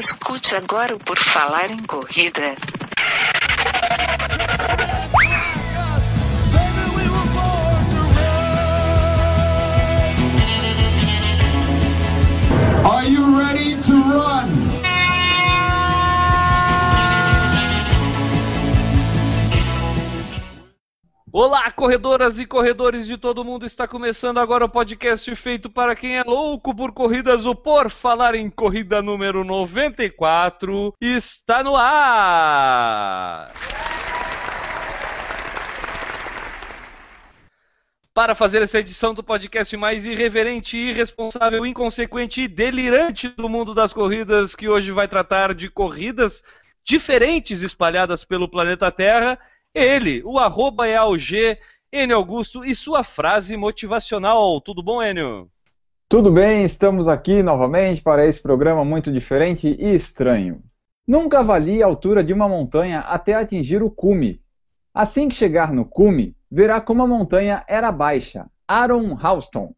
Escute agora o Por Falar em Corrida. Are you ready to run? Olá, corredoras e corredores de todo mundo. Está começando agora o podcast feito para quem é louco por corridas. O Por Falar em Corrida número 94 está no ar. Para fazer essa edição do podcast mais irreverente, irresponsável, inconsequente e delirante do mundo das corridas, que hoje vai tratar de corridas diferentes espalhadas pelo planeta Terra, ele, o arroba é AUG, Enio Augusto, e sua frase motivacional. Tudo bom, Enio? Tudo bem, estamos aqui novamente para esse programa muito diferente e estranho. Nunca avalie a altura de uma montanha até atingir o cume. Assim que chegar no cume, verá como a montanha era baixa. Aaron Houston.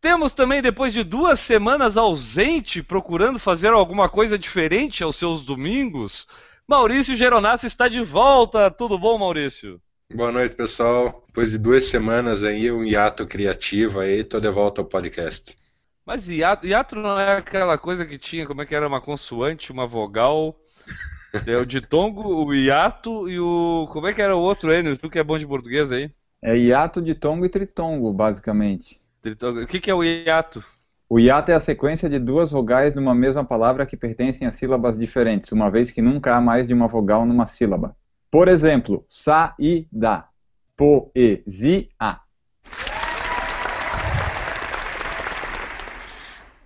Temos também, depois de duas semanas ausente, procurando fazer alguma coisa diferente aos seus domingos, Maurício Geronasso está de volta. Tudo bom, Maurício? Boa noite, pessoal. Depois de duas semanas aí, um hiato criativo aí, tô de volta ao podcast. Mas hiato, hiato não é aquela coisa que tinha, como é que era, uma consoante, uma vogal... É o ditongo, o hiato e o. Como é que era o outro, Enio? Tu que é bom de português aí? É hiato, ditongo e tritongo, basicamente. Tritongo. O que, que é o hiato? O hiato é a sequência de duas vogais numa mesma palavra que pertencem a sílabas diferentes, uma vez que nunca há mais de uma vogal numa sílaba. Por exemplo, saída, poesia.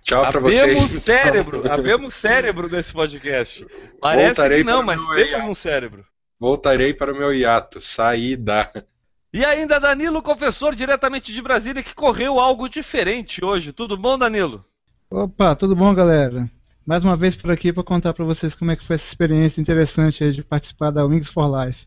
Tchau pra vocês. Havemos cérebro, havemos cérebro nesse podcast. Parece Voltarei que não, para mas o meu temos hiato. um cérebro. Voltarei para o meu hiato. Saída. E ainda Danilo, confessor diretamente de Brasília, que correu algo diferente hoje. Tudo bom, Danilo? Opa, tudo bom, galera? Mais uma vez por aqui para contar para vocês como é que foi essa experiência interessante de participar da Wings for Life.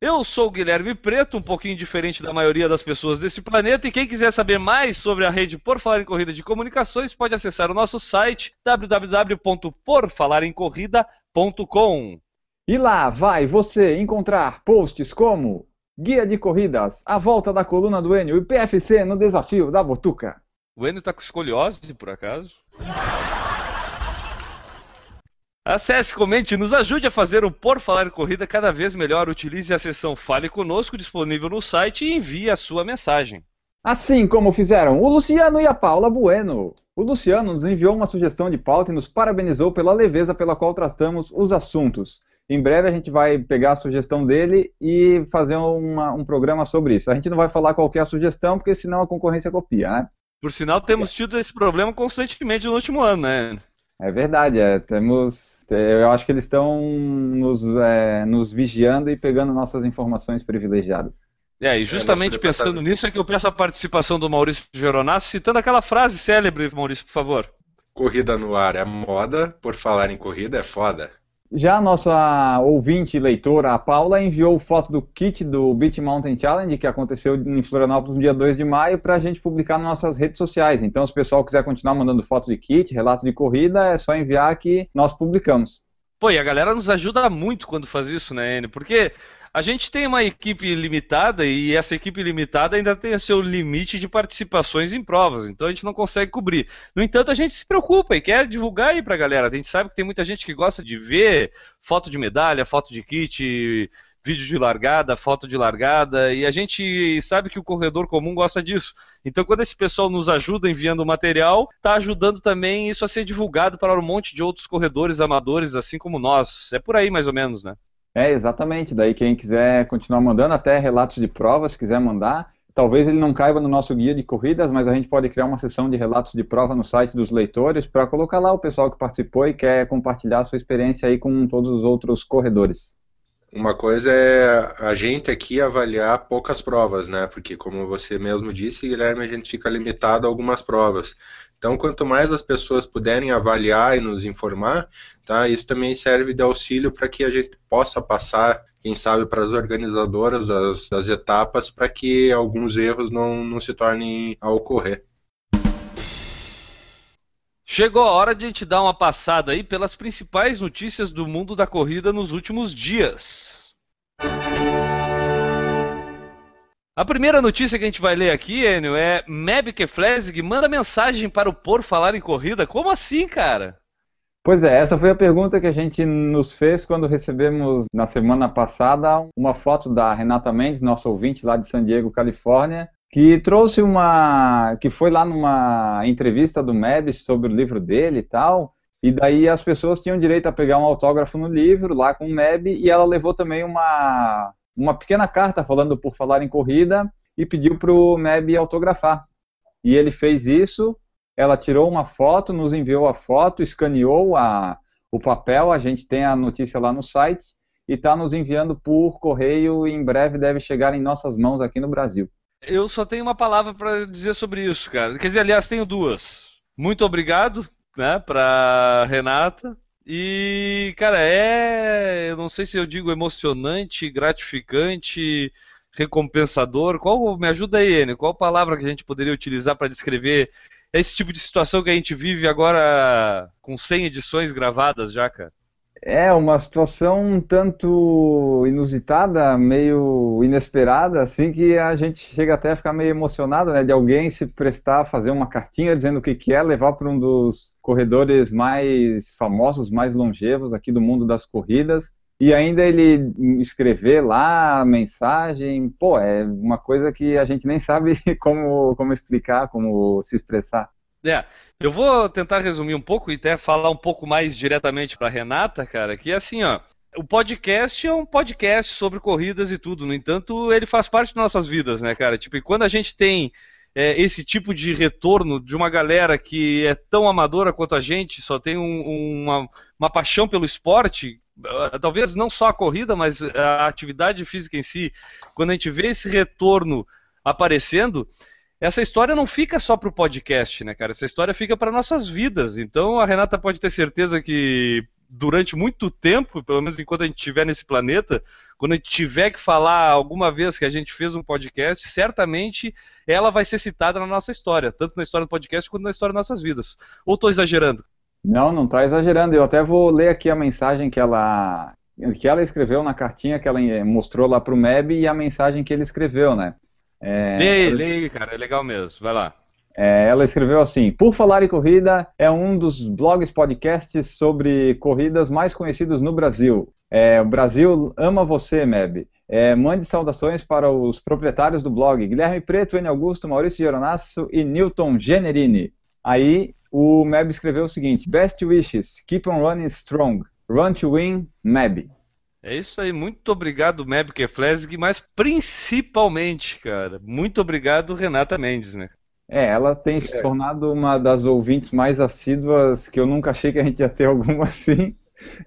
Eu sou o Guilherme Preto, um pouquinho diferente da maioria das pessoas desse planeta, e quem quiser saber mais sobre a rede Por Falar em Corrida de Comunicações pode acessar o nosso site www.porfalaremcorrida.com. E lá vai você encontrar posts como Guia de Corridas, a volta da coluna do Enio e PFC no desafio da Botuca. O Enio tá com escoliose, por acaso? Acesse, comente, nos ajude a fazer o Por Falar Corrida cada vez melhor. Utilize a seção Fale Conosco disponível no site e envie a sua mensagem. Assim como fizeram o Luciano e a Paula Bueno. O Luciano nos enviou uma sugestão de pauta e nos parabenizou pela leveza pela qual tratamos os assuntos. Em breve a gente vai pegar a sugestão dele e fazer uma- um programa sobre isso. A gente não vai falar qual que é a sugestão, porque senão a concorrência copia, né? Por sinal, temos tido esse problema constantemente no último ano, né? É verdade, é, temos. é, Eu acho que eles estão nos, é, nos vigiando e pegando nossas informações privilegiadas. É, e justamente nosso pensando nisso é que eu peço a participação do Maurício Geronasso, citando aquela frase célebre, Maurício, por favor. Corrida no ar é moda, por falar em corrida é foda. Já a nossa ouvinte leitora, a Paula, enviou foto do kit do Beach Mountain Challenge, que aconteceu em Florianópolis no dia 2 de maio, para a gente publicar nas nossas redes sociais. Então, se o pessoal quiser continuar mandando foto de kit, relato de corrida, é só enviar que nós publicamos. Pô, e a galera nos ajuda muito quando faz isso, né, Enio? Porque a gente tem uma equipe limitada e essa equipe limitada ainda tem o seu limite de participações em provas, então a gente não consegue cobrir. No entanto, a gente se preocupa e quer divulgar aí pra galera. A gente sabe que tem muita gente que gosta de ver foto de medalha, foto de kit, vídeo de largada, foto de largada, e a gente sabe que o corredor comum gosta disso. Então, quando esse pessoal nos ajuda enviando o material, está ajudando também isso a ser divulgado para um monte de outros corredores amadores, assim como nós. É por aí, mais ou menos, né? É, exatamente. Daí quem quiser continuar mandando, até relatos de provas, se quiser mandar. Talvez ele não caiba no nosso guia de corridas, mas a gente pode criar uma seção de relatos de prova no site dos leitores para colocar lá o pessoal que participou e quer compartilhar a sua experiência aí com todos os outros corredores. Uma coisa é a gente aqui avaliar poucas provas, né? Porque, como você mesmo disse, Guilherme, a gente fica limitado a algumas provas. Então, quanto mais as pessoas puderem avaliar e nos informar, tá? Isso também serve de auxílio para que a gente possa passar, quem sabe, para as organizadoras das, das etapas, para que alguns erros não, não se tornem a ocorrer. Chegou a hora de a gente dar uma passada aí pelas principais notícias do mundo da corrida nos últimos dias. A primeira notícia que a gente vai ler aqui, Enio, é Mebke Flesig manda mensagem para o Por Falar em Corrida. Como assim, cara? Pois é, essa foi a pergunta que a gente nos fez quando recebemos na semana passada uma foto da Renata Mendes, nossa ouvinte lá de San Diego, Califórnia, que trouxe uma. que foi lá numa entrevista do Mebs sobre o livro dele e tal. E daí as pessoas tinham direito a pegar um autógrafo no livro, lá com o Meb, e ela levou também uma, uma pequena carta falando por falar em corrida e pediu para o Meb autografar. E ele fez isso, ela tirou uma foto, nos enviou a foto, escaneou a, o papel, a gente tem a notícia lá no site, e está nos enviando por correio e em breve deve chegar em nossas mãos aqui no Brasil. Eu só tenho uma palavra para dizer sobre isso, cara. Quer dizer, aliás, tenho duas. Muito obrigado, né, para Renata. E, cara, é, eu não sei se eu digo emocionante, gratificante, recompensador. Qual me ajuda aí, Enio? Qual palavra que a gente poderia utilizar para descrever esse tipo de situação que a gente vive agora com 100 edições gravadas já, cara? É uma situação um tanto inusitada, meio inesperada, assim que a gente chega até a ficar meio emocionado, né, de alguém se prestar a fazer uma cartinha dizendo o que quer, levar para um dos corredores mais famosos, mais longevos aqui do mundo das corridas, e ainda ele escrever lá a mensagem, pô, é uma coisa que a gente nem sabe como, como explicar, como se expressar. É, eu vou tentar resumir um pouco e até falar um pouco mais diretamente para Renata, cara, que é assim, ó, o podcast é um podcast sobre corridas e tudo, no entanto, ele faz parte de nossas vidas, né, cara? Tipo, e quando a gente tem é, esse tipo de retorno de uma galera que é tão amadora quanto a gente, só tem um, uma, uma paixão pelo esporte, ah, talvez não só a corrida, mas a atividade física em si, quando a gente vê esse retorno aparecendo, essa história não fica só para o podcast, né, cara? Essa história fica para nossas vidas. Então a Renata pode ter certeza que durante muito tempo, pelo menos enquanto a gente estiver nesse planeta, quando a gente tiver que falar alguma vez que a gente fez um podcast, certamente ela vai ser citada na nossa história, tanto na história do podcast quanto na história das nossas vidas. Ou estou exagerando? Não, não está exagerando. Eu até vou ler aqui a mensagem que ela que ela escreveu na cartinha que ela mostrou lá para o MEB e a mensagem que ele escreveu, né? É, leia, leia, cara, é legal mesmo. Vai lá. É, ela escreveu assim: Por Falar em Corrida é um dos blogs podcasts sobre corridas mais conhecidos no Brasil. É, o Brasil ama você, Meb. É, mande saudações para os proprietários do blog: Guilherme Preto, N. Augusto, Maurício Geronasso e Newton Generini. Aí o Meb escreveu o seguinte: Best wishes, keep on running strong, run to win, Meb. É isso aí, muito obrigado, Mebke Flesig, mas principalmente, cara, muito obrigado, Renata Mendes, né? É, ela tem se é. tornado uma das ouvintes mais assíduas que eu nunca achei que a gente ia ter alguma assim,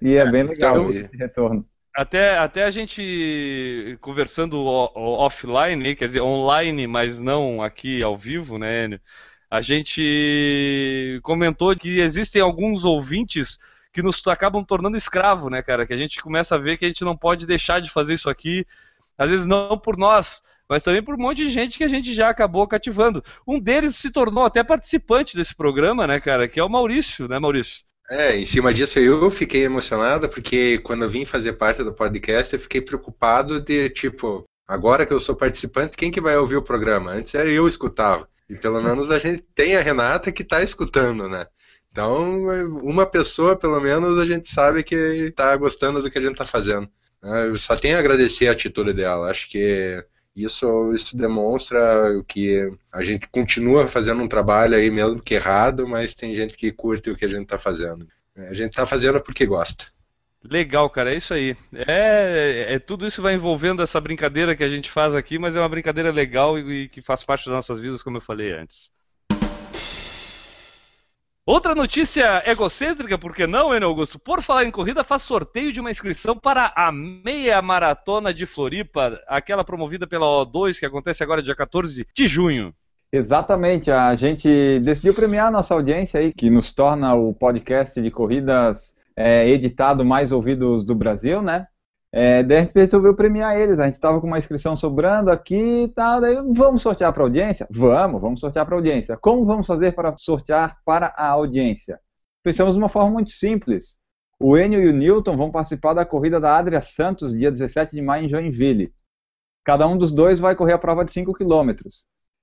e é, é bem legal então, esse retorno. Até, até a gente conversando offline, quer dizer, online, mas não aqui ao vivo, né, a gente comentou que existem alguns ouvintes que nos acabam tornando escravo, né, cara? Que a gente começa a ver que a gente não pode deixar de fazer isso aqui, às vezes não por nós, mas também por um monte de gente que a gente já acabou cativando. Um deles se tornou até participante desse programa, né, cara? Que é o Maurício, né, Maurício? É, em cima disso eu fiquei emocionada, porque quando eu vim fazer parte do podcast, eu fiquei preocupado de, tipo, agora que eu sou participante, quem que vai ouvir o programa? Antes era eu escutava. E pelo menos a gente tem a Renata que está escutando, né? Então, uma pessoa, pelo menos, a gente sabe que está gostando do que a gente está fazendo. Né? Eu só tenho a agradecer a atitude dela. Acho que isso, isso demonstra que a gente continua fazendo um trabalho aí, mesmo que errado, mas tem gente que curte o que a gente está fazendo. A gente está fazendo porque gosta. Legal, cara, é isso aí. É, é, tudo isso vai envolvendo essa brincadeira que a gente faz aqui, mas é uma brincadeira legal e, e que faz parte das nossas vidas, como eu falei antes. Outra notícia egocêntrica, por que não, Enio Augusto? Por falar em corrida, faz sorteio de uma inscrição para a meia maratona de Floripa, aquela promovida pela O2, que acontece agora dia 14 de junho. Exatamente, a gente decidiu premiar a nossa audiência aí, que nos torna o podcast de corridas é, editado mais ouvidos do Brasil, né? É, de repente resolveu premiar eles. A gente estava com uma inscrição sobrando aqui e tal. Daí vamos sortear para a audiência? Vamos, vamos sortear para a audiência. Como vamos fazer para sortear para a audiência? Pensamos uma forma muito simples. O Enio e o Newton vão participar da corrida da Adria Santos, dia 17 de maio, em Joinville. Cada um dos dois vai correr a prova de 5 km.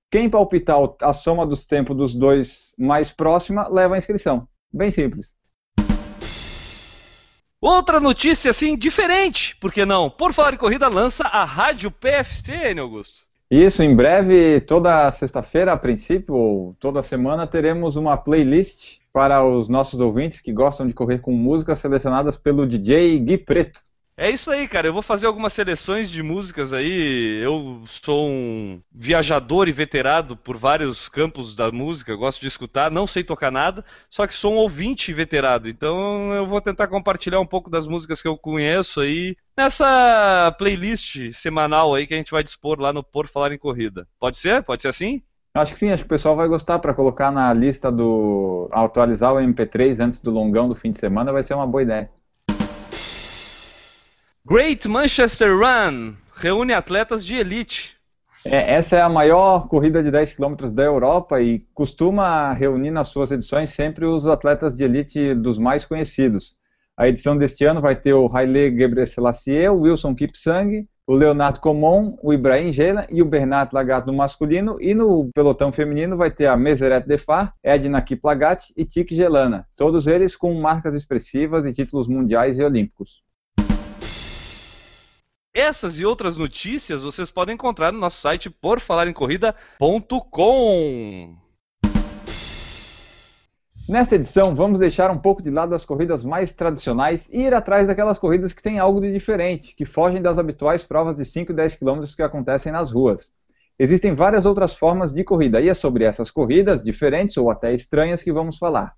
Quem palpitar a soma dos tempos dos dois mais próxima leva a inscrição. Bem simples. Outra notícia, assim, diferente, por que não? Por falar em corrida, lança a Rádio PFC, hein, Augusto? Isso, em breve, toda sexta-feira, a princípio, ou toda semana, teremos uma playlist para os nossos ouvintes que gostam de correr com músicas selecionadas pelo DJ Gui Preto. É isso aí, cara. Eu vou fazer algumas seleções de músicas aí. Eu sou um viajador e veterado por vários campos da música, gosto de escutar, não sei tocar nada, só que sou um ouvinte veterado. Então eu vou tentar compartilhar um pouco das músicas que eu conheço aí nessa playlist semanal aí que a gente vai dispor lá no Por Falar em Corrida. Pode ser? Pode ser assim? Acho que sim, acho que o pessoal vai gostar para colocar na lista do atualizar o MP3 antes do longão do fim de semana, vai ser uma boa ideia. Great Manchester Run reúne atletas de elite. É, essa é a maior corrida de 10 km da Europa e costuma reunir nas suas edições sempre os atletas de elite dos mais conhecidos. A edição deste ano vai ter o Haile Gebrselassie, o Wilson Kipsang, o Leonardo Comon, o Ibrahim Gela e o Bernat Lagat no masculino, e no pelotão feminino vai ter a Meseret Defar, Edna Kiplagat e Tique Gelana, todos eles com marcas expressivas e títulos mundiais e olímpicos. Essas e outras notícias vocês podem encontrar no nosso site porfalarencorrida.com. Nesta edição, vamos deixar um pouco de lado as corridas mais tradicionais e ir atrás daquelas corridas que têm algo de diferente, que fogem das habituais provas de 5 e 10 km que acontecem nas ruas. Existem várias outras formas de corrida, e é sobre essas corridas diferentes ou até estranhas que vamos falar.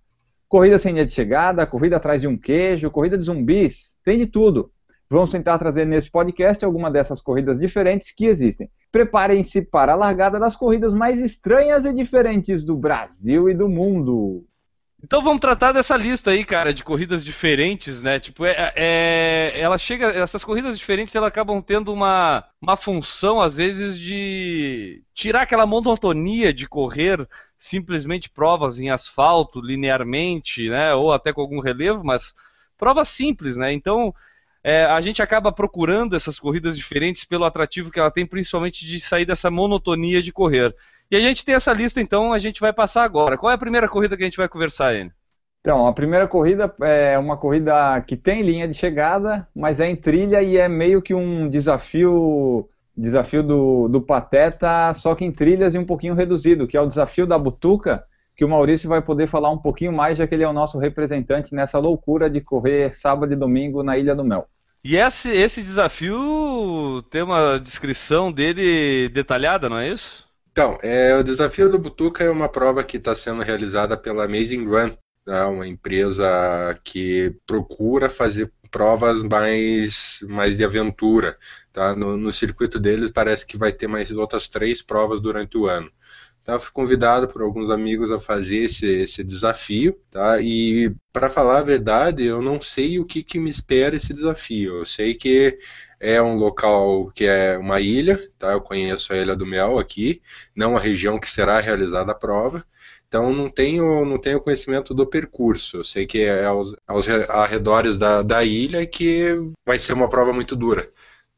Corrida sem linha de chegada, corrida atrás de um queijo, corrida de zumbis, tem de tudo. Vamos tentar trazer nesse podcast alguma dessas corridas diferentes que existem. Preparem-se para a largada das corridas mais estranhas e diferentes do Brasil e do mundo. Então vamos tratar dessa lista aí, cara, de corridas diferentes, né? Tipo, é, é, ela chega, essas corridas diferentes, elas acabam tendo uma, uma função às vezes de tirar aquela monotonia de correr simplesmente provas em asfalto linearmente, né? Ou até com algum relevo, mas provas simples, né? Então é, a gente acaba procurando essas corridas diferentes pelo atrativo que ela tem, principalmente de sair dessa monotonia de correr. E a gente tem essa lista, então a gente vai passar agora. Qual é a primeira corrida que a gente vai conversar, Enio? Então, a primeira corrida é uma corrida que tem linha de chegada, mas é em trilha e é meio que um desafio desafio do, do Pateta, só que em trilhas e um pouquinho reduzido, que é o desafio da Butuca, que o Maurício vai poder falar um pouquinho mais, já que ele é o nosso representante nessa loucura de correr sábado e domingo na Ilha do Mel. E esse, esse desafio tem uma descrição dele detalhada, não é isso? Então, é, o desafio do Butuca é uma prova que está sendo realizada pela Amazing Run, tá? uma empresa que procura fazer provas mais, mais de aventura. Tá? No, no circuito deles parece que vai ter mais outras três provas durante o ano. Tá? Fui convidado por alguns amigos a fazer esse, esse desafio, tá? E para falar a verdade, eu não sei o que, que me espera esse desafio. Eu sei que é um local que é uma ilha, tá? Eu conheço a Ilha do Mel aqui, não a região que será realizada a prova. Então não tenho, não tenho conhecimento do percurso. Eu sei que é aos, aos arredores da, da ilha que vai ser uma prova muito dura.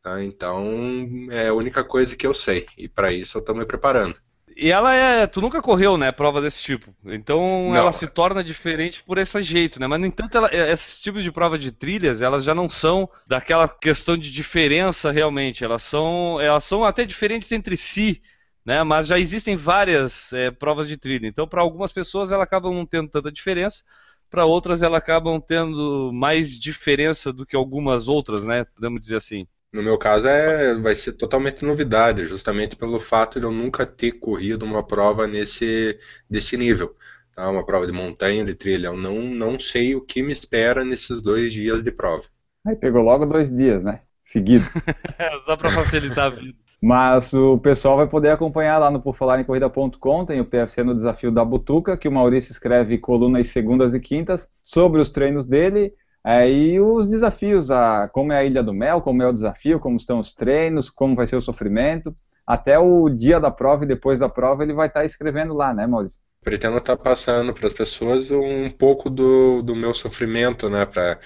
Tá? Então é a única coisa que eu sei. E para isso eu estou me preparando. E ela é. Tu nunca correu, né? Prova desse tipo. Então não. ela se torna diferente por esse jeito, né? Mas, no entanto, ela, esses tipos de prova de trilhas, elas já não são daquela questão de diferença realmente. Elas são, elas são até diferentes entre si, né? Mas já existem várias é, provas de trilha. Então, para algumas pessoas, ela acaba não tendo tanta diferença. Para outras, elas acabam tendo mais diferença do que algumas outras, né? Podemos dizer assim. No meu caso, é, vai ser totalmente novidade, justamente pelo fato de eu nunca ter corrido uma prova nesse desse nível. Tá? Uma prova de montanha, de trilha. Eu não, não sei o que me espera nesses dois dias de prova. Aí pegou logo dois dias, né? Seguido. Só para facilitar a vida. Mas o pessoal vai poder acompanhar lá no porfalarencorrida.com, tem o PFC no Desafio da Butuca, que o Maurício escreve colunas segundas e quintas sobre os treinos dele, É, e os desafios, a, como é a Ilha do Mel, como é o desafio, como estão os treinos, como vai ser o sofrimento. Até o dia da prova e depois da prova ele vai estar escrevendo lá, né, Maurício? Pretendo estar passando para as pessoas um pouco do, do meu sofrimento, né, para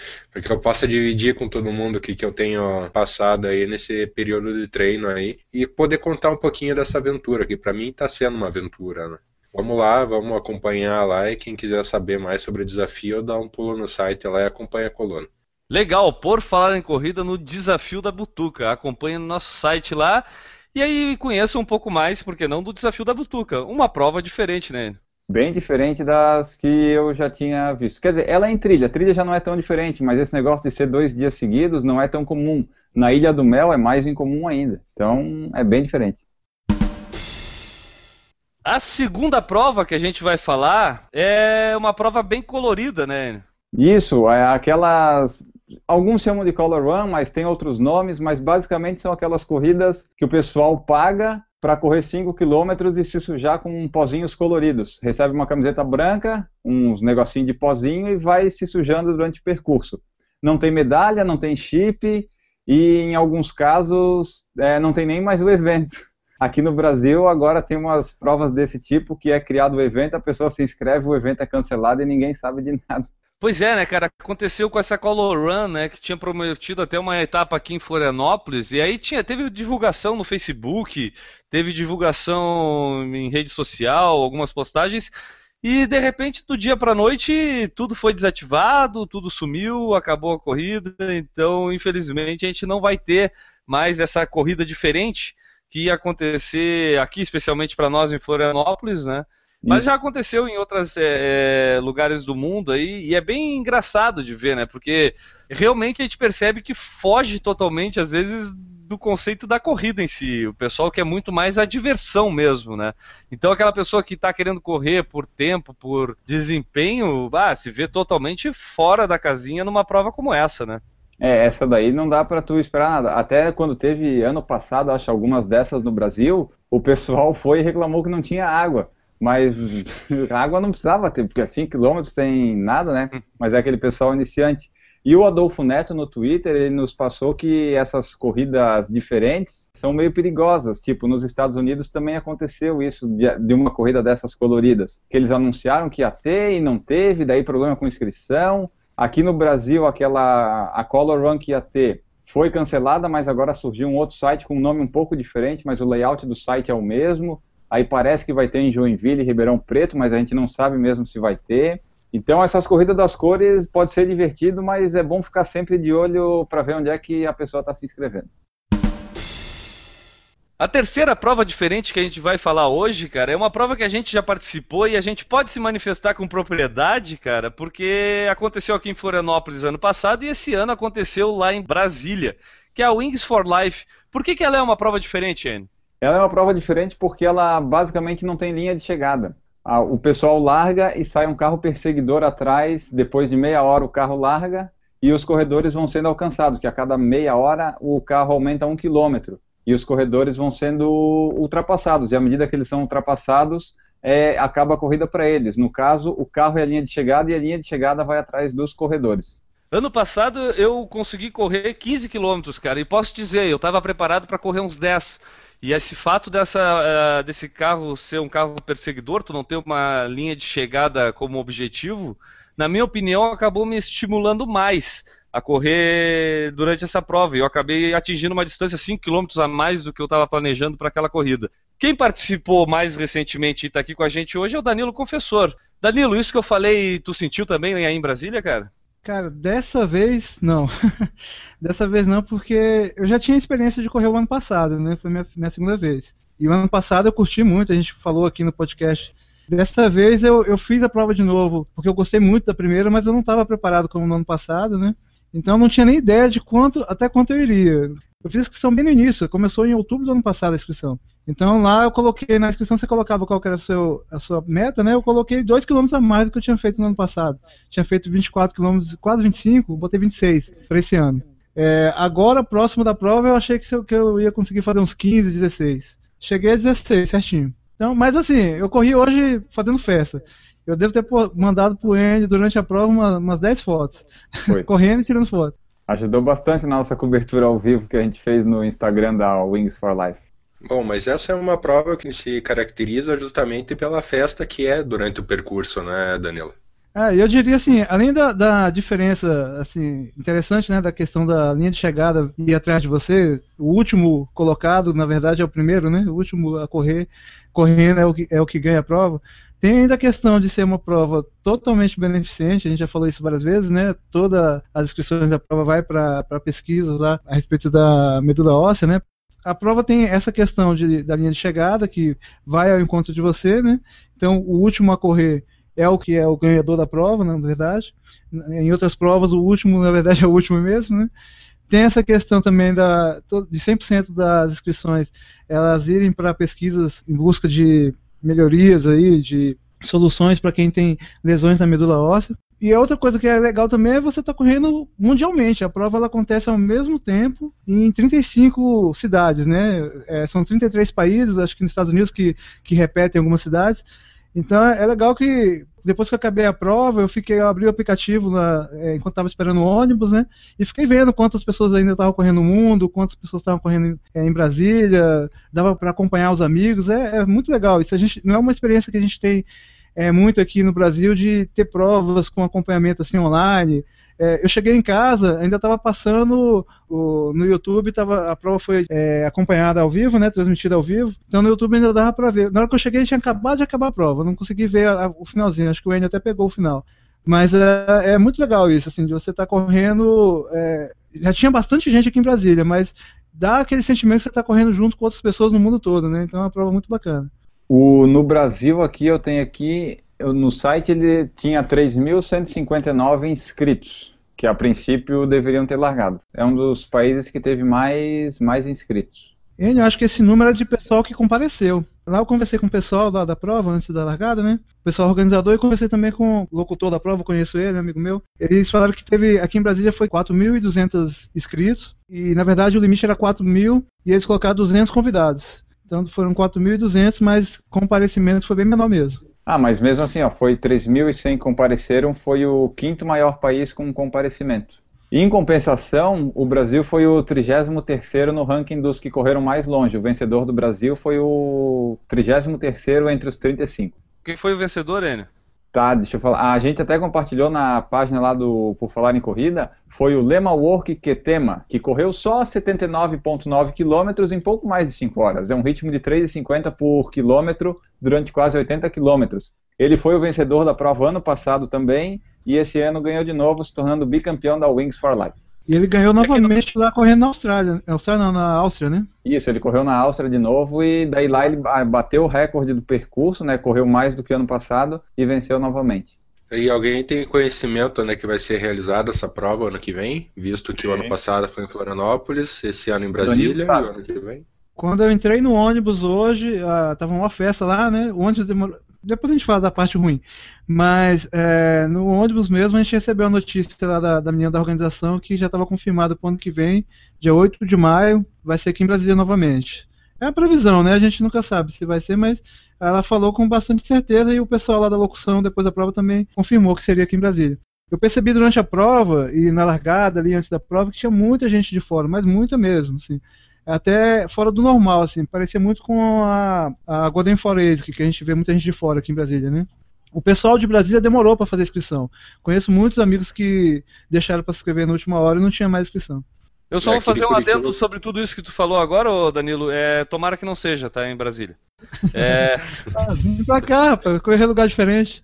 que eu possa dividir com todo mundo o que, que eu tenho passado aí nesse período de treino aí e poder contar um pouquinho dessa aventura, que para mim está sendo uma aventura, né. Vamos lá, vamos acompanhar lá e quem quiser saber mais sobre o desafio, dá um pulo no site lá e acompanha a coluna. Legal, por falar em corrida no Desafio da Butuca. Acompanhe no nosso site lá e aí conheça um pouco mais, porque não, do Desafio da Butuca. Uma prova diferente, né? Bem diferente das que eu já tinha visto. Quer dizer, ela é em trilha. A trilha já não é tão diferente, mas esse negócio de ser dois dias seguidos não é tão comum. Na Ilha do Mel é mais incomum ainda. Então é bem diferente. A segunda prova que a gente vai falar é uma prova bem colorida, né? Isso, é aquelas. Alguns chamam de Color Run, mas tem outros nomes, mas basicamente são aquelas corridas que o pessoal paga para correr 5 km e se sujar com pozinhos coloridos. Recebe uma camiseta branca, uns negocinhos de pozinho e vai se sujando durante o percurso. Não tem medalha, não tem chip e em alguns casos é, não tem nem mais o evento. Aqui no Brasil, agora tem umas provas desse tipo que é criado o evento, a pessoa se inscreve, o evento é cancelado e ninguém sabe de nada. Pois é, né, cara? Aconteceu com essa Color Run, né? Que tinha prometido até uma etapa aqui em Florianópolis. E aí tinha, teve divulgação no Facebook, teve divulgação em rede social, algumas postagens. E de repente, do dia para noite, tudo foi desativado, tudo sumiu, acabou a corrida. Então, infelizmente, a gente não vai ter mais essa corrida diferente que ia acontecer aqui, especialmente para nós em Florianópolis, né? Mas já aconteceu em outros é, lugares do mundo aí, e é bem engraçado de ver, né? Porque realmente a gente percebe que foge totalmente, às vezes, do conceito da corrida em si. O pessoal quer muito mais a diversão mesmo, né? Então aquela pessoa que está querendo correr por tempo, por desempenho, ah, se vê totalmente fora da casinha numa prova como essa, né? É, essa daí não dá para tu esperar nada. Até quando teve ano passado, acho algumas dessas no Brasil, o pessoal foi e reclamou que não tinha água. Mas água não precisava ter, porque é 5 km sem nada, né? Mas é aquele pessoal iniciante. E o Adolfo Neto no Twitter, ele nos passou que essas corridas diferentes são meio perigosas. Tipo, nos Estados Unidos também aconteceu isso, de uma corrida dessas coloridas. Que eles anunciaram que ia ter e não teve, daí problema com inscrição. Aqui no Brasil, aquela a Color Run que ia ter foi cancelada, mas agora surgiu um outro site com um nome um pouco diferente, mas o layout do site é o mesmo. Aí parece que vai ter em Joinville e Ribeirão Preto, mas a gente não sabe mesmo se vai ter. Então essas corridas das cores pode ser divertido, mas é bom ficar sempre de olho para ver onde é que a pessoa está se inscrevendo. A terceira prova diferente que a gente vai falar hoje, cara, é uma prova que a gente já participou e a gente pode se manifestar com propriedade, cara, porque aconteceu aqui em Florianópolis ano passado e esse ano aconteceu lá em Brasília, que é a Wings for Life. Por que, que ela é uma prova diferente, Anne? Ela é uma prova diferente porque ela basicamente não tem linha de chegada. O pessoal larga e sai um carro perseguidor atrás, depois de meia hora o carro larga e os corredores vão sendo alcançados, que a cada meia hora o carro aumenta um quilômetro e os corredores vão sendo ultrapassados. E à medida que eles são ultrapassados, é, acaba a corrida para eles. No caso, o carro é a linha de chegada e a linha de chegada vai atrás dos corredores. Ano passado eu consegui correr 15 quilômetros, cara, e posso dizer, eu estava preparado para correr uns 10. E esse fato dessa, uh, desse carro ser um carro perseguidor, tu não ter uma linha de chegada como objetivo, na minha opinião, acabou me estimulando mais a correr durante essa prova. E eu acabei atingindo uma distância 5 km a mais do que eu estava planejando para aquela corrida. Quem participou mais recentemente e está aqui com a gente hoje é o Danilo Confessor. Danilo, isso que eu falei, tu sentiu também aí em Brasília, cara? Cara, dessa vez não. dessa vez não, porque eu já tinha experiência de correr o ano passado, né? Foi minha, minha segunda vez. E o ano passado eu curti muito, a gente falou aqui no podcast Dessa vez eu, eu fiz a prova de novo, porque eu gostei muito da primeira, mas eu não estava preparado como no ano passado, né? Então eu não tinha nem ideia de quanto, até quanto eu iria. Eu fiz a inscrição bem no início, começou em outubro do ano passado a inscrição. Então lá eu coloquei, na inscrição você colocava qual era a, seu, a sua meta, né? Eu coloquei 2 km a mais do que eu tinha feito no ano passado. Tinha feito 24 km, quase 25, botei 26 para esse ano. É, agora, próximo da prova, eu achei que eu, que eu ia conseguir fazer uns 15, 16. Cheguei a 16, certinho. Então, mas assim, eu corri hoje fazendo festa. Eu devo ter mandado pro Enio durante a prova uma- umas 10 fotos. Foi. Correndo e tirando foto. Ajudou bastante na nossa cobertura ao vivo que a gente fez no Instagram da Wings for Life. Bom, mas essa é uma prova que se caracteriza justamente pela festa que é durante o percurso, né, Danilo? É, eu diria assim, além da, da diferença assim, interessante, né, da questão da linha de chegada e atrás de você, o último colocado, na verdade, é o primeiro, né? O último a correr, correndo é o que, é o que ganha a prova. Tem ainda a questão de ser uma prova totalmente beneficente, a gente já falou isso várias vezes, né? Todas as inscrições da prova vai para pesquisas lá a respeito da medula óssea, né? A prova tem essa questão de, da linha de chegada, que vai ao encontro de você, né? Então, o último a correr é o que é o ganhador da prova, na verdade. Em outras provas, o último, na verdade, é o último mesmo, né? Tem essa questão também da, de 100% das inscrições elas irem para pesquisas em busca de melhorias aí, de soluções para quem tem lesões na medula óssea. E a outra coisa que é legal também é você estar correndo mundialmente. A prova ela acontece ao mesmo tempo em 35 cidades, né? É, são 33 países, acho que nos Estados Unidos que, que repetem algumas cidades. Então é legal que depois que eu acabei a prova, eu fiquei, eu abri o aplicativo lá, é, enquanto estava esperando o ônibus, né? E fiquei vendo quantas pessoas ainda estavam correndo no mundo, quantas pessoas estavam correndo é, em Brasília, dava para acompanhar os amigos, é, é muito legal. Isso a gente não é uma experiência que a gente tem é, muito aqui no Brasil de ter provas com acompanhamento assim online. É, eu cheguei em casa, ainda estava passando o- no YouTube, tava, a prova foi é, acompanhada ao vivo, né, transmitida ao vivo. Então no YouTube ainda dava para ver. Na hora que eu cheguei, tinha acabado de acabar a prova. Não consegui ver a- a- o finalzinho. Acho que o Enio até pegou o final. Mas é, é muito legal isso, assim, de você estar correndo. é, já tinha bastante gente aqui em Brasília, mas dá aquele sentimento que você está correndo junto com outras pessoas no mundo todo, né? Então é uma prova muito bacana. O, no Brasil, aqui eu tenho aqui, no site ele tinha 3.159 inscritos, que a princípio deveriam ter largado. É um dos países que teve mais, mais inscritos. Enio, eu acho que esse número é de pessoal que compareceu. Lá eu conversei com o pessoal da, da prova, antes da largada, né? O pessoal organizador, e conversei também com o locutor da prova, conheço ele, amigo meu. Eles falaram que teve, aqui em Brasília foi 4.200 inscritos, e na verdade o limite era 4.000, e eles colocaram 200 convidados. Então foram 4.200, mas comparecimento foi bem menor mesmo. Ah, mas mesmo assim, ó, foi 3.100 compareceram, foi o quinto maior país com comparecimento. Em compensação, o Brasil foi o 33º no ranking dos que correram mais longe. O vencedor do Brasil foi o 33º entre os 35. Quem foi o vencedor, Enio? Tá, deixa eu falar. A gente até compartilhou na página lá do Por Falar em Corrida, foi o Lema Work Ketema, que correu só 79,9 quilômetros em pouco mais de 5 horas. É um ritmo de 3,50 por quilômetro durante quase 80 quilômetros. Ele foi o vencedor da prova ano passado também, e esse ano ganhou de novo, se tornando bicampeão da Wings for Life. E ele ganhou novamente lá correndo na Austrália. Na Austrália não, na Áustria, né? Isso, ele correu na Áustria de novo e daí lá ele ba- bateu o recorde do percurso, né? Correu mais do que ano passado e venceu novamente. E alguém tem conhecimento onde é que vai ser realizada essa prova ano que vem? Visto que o Sim. ano passado foi em Florianópolis, esse ano em Brasília e o ano que vem. Quando eu entrei no ônibus hoje, ah, tava uma festa lá, né? O ônibus demorou. Depois a gente fala da parte ruim. Mas é, no ônibus mesmo a gente recebeu a notícia lá da, da menina da organização que já estava confirmado para o ano que vem, dia 8 de maio, vai ser aqui em Brasília novamente. É a previsão, né? A gente nunca sabe se vai ser, mas ela falou com bastante certeza e o pessoal lá da locução, depois da prova, também confirmou que seria aqui em Brasília. Eu percebi durante a prova e na largada ali antes da prova que tinha muita gente de fora, mas muita mesmo, assim até fora do normal, assim, parecia muito com a, a Golden Forest, que a gente vê muita gente de fora aqui em Brasília, né? O pessoal de Brasília demorou para fazer inscrição. Conheço muitos amigos que deixaram para se inscrever na última hora e não tinha mais inscrição. Eu só É, vou fazer um adendo sobre tudo isso que tu falou agora, ô Danilo. É, tomara que não seja, tá? Em Brasília. É, Ah, vim pra cá, rapaz, correr em lugar diferente.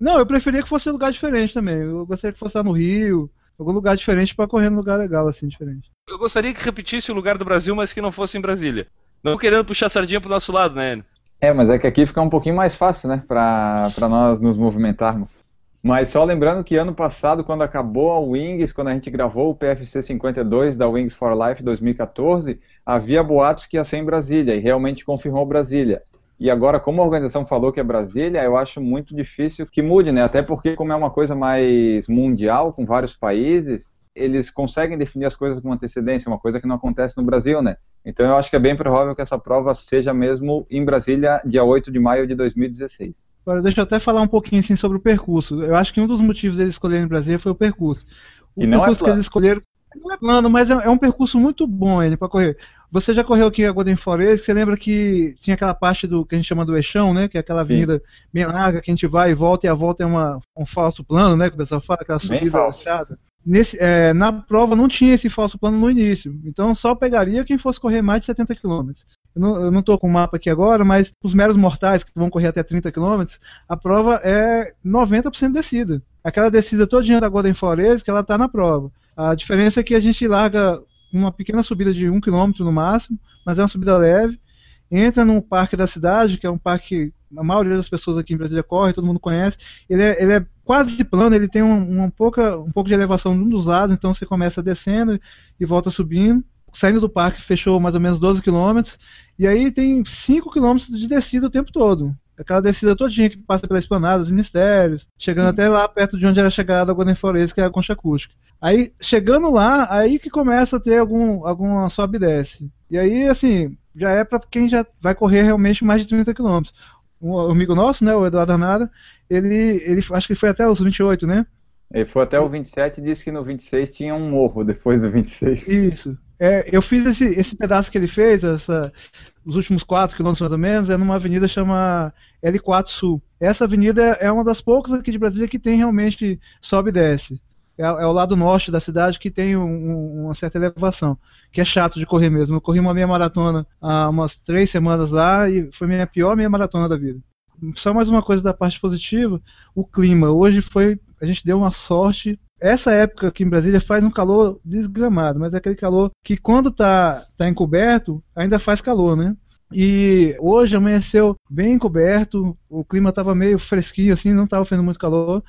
Não, eu preferia que fosse em lugar diferente também. Eu gostaria que fosse lá no Rio, algum lugar diferente para correr num lugar legal, assim, diferente. eu gostaria que repetisse o lugar do Brasil, mas que não fosse em Brasília. Não querendo puxar a sardinha pro nosso lado, né, Enio? É, mas é que aqui fica um pouquinho mais fácil, né, para nós nos movimentarmos. Mas só lembrando que ano passado, quando acabou a Wings, quando a gente gravou o PFC 52 da Wings for Life 2014, havia boatos que ia ser em Brasília, e realmente confirmou Brasília. E agora, como a organização falou que é Brasília, eu acho muito difícil que mude, né? Até porque, como é uma coisa mais mundial, com vários países, eles conseguem definir as coisas com antecedência, uma coisa que não acontece no Brasil, né? Então eu acho que é bem provável que essa prova seja mesmo em Brasília, dia 8 de maio de 2016. Agora, deixa eu até falar um pouquinho assim sobre o percurso. Eu acho que um dos motivos deles escolherem Brasília foi o percurso. O E não é percurso que plano. eles escolheram não é plano, mas é, é um percurso muito bom ele para correr. Você já correu aqui a Golden Forest, você lembra que tinha aquela parte do que a gente chama do eixão, né? Que é aquela avenida bem larga que a gente vai e volta e a volta é uma, um falso plano, né? Que o pessoal fala, aquela subida chata. Nesse, é, na prova não tinha esse falso plano no início, então só pegaria quem fosse correr mais de 70 km. Eu não, tô com o mapa aqui agora, mas os meros mortais que vão correr até 30 km, a prova é 90% descida. Aquela descida todinha da Golden Forest que ela tá na prova. A diferença é que a gente larga uma pequena subida de 1 km no máximo, mas é uma subida leve. Entra num parque da cidade, que é um parque que a maioria das pessoas aqui em Brasília corre, todo mundo conhece. Ele é, ele é quase plano, ele tem um, uma pouca, um pouco de elevação num dos lados, então você começa descendo e volta subindo. Saindo do parque, fechou mais ou menos 12 km. E aí tem 5 km de descida o tempo todo. Aquela descida todinha que passa pela esplanada dos ministérios, chegando até lá perto de onde era chegada a Golden Forest, que é a concha acústica. Aí, chegando lá, aí que começa a ter algum, alguma sobe e desce. E aí, assim, já é para quem já vai correr realmente mais de 30 km. Um amigo nosso, né, o Eduardo Arnada, ele, ele acho que foi até os 28, né? Ele foi até o 27 e disse que no 26 tinha um morro depois do 26. Isso. É, eu fiz esse, esse pedaço que ele fez, essa, os últimos 4 quilômetros mais ou menos, é numa avenida chama L4 Sul. Essa avenida é uma das poucas aqui de Brasília que tem realmente sobe e desce. É, é o lado norte da cidade que tem um- um- uma certa elevação, que é chato de correr mesmo. Eu corri uma meia maratona há umas três semanas lá e foi minha pior meia maratona da vida. Só mais uma coisa da parte positiva, o clima. Hoje foi, a gente deu uma sorte. Essa época aqui em Brasília faz um calor desgramado, mas é aquele calor que quando tá, tá encoberto, ainda faz calor, né? E hoje amanheceu bem encoberto, o clima estava meio fresquinho assim, não estava fazendo muito calor.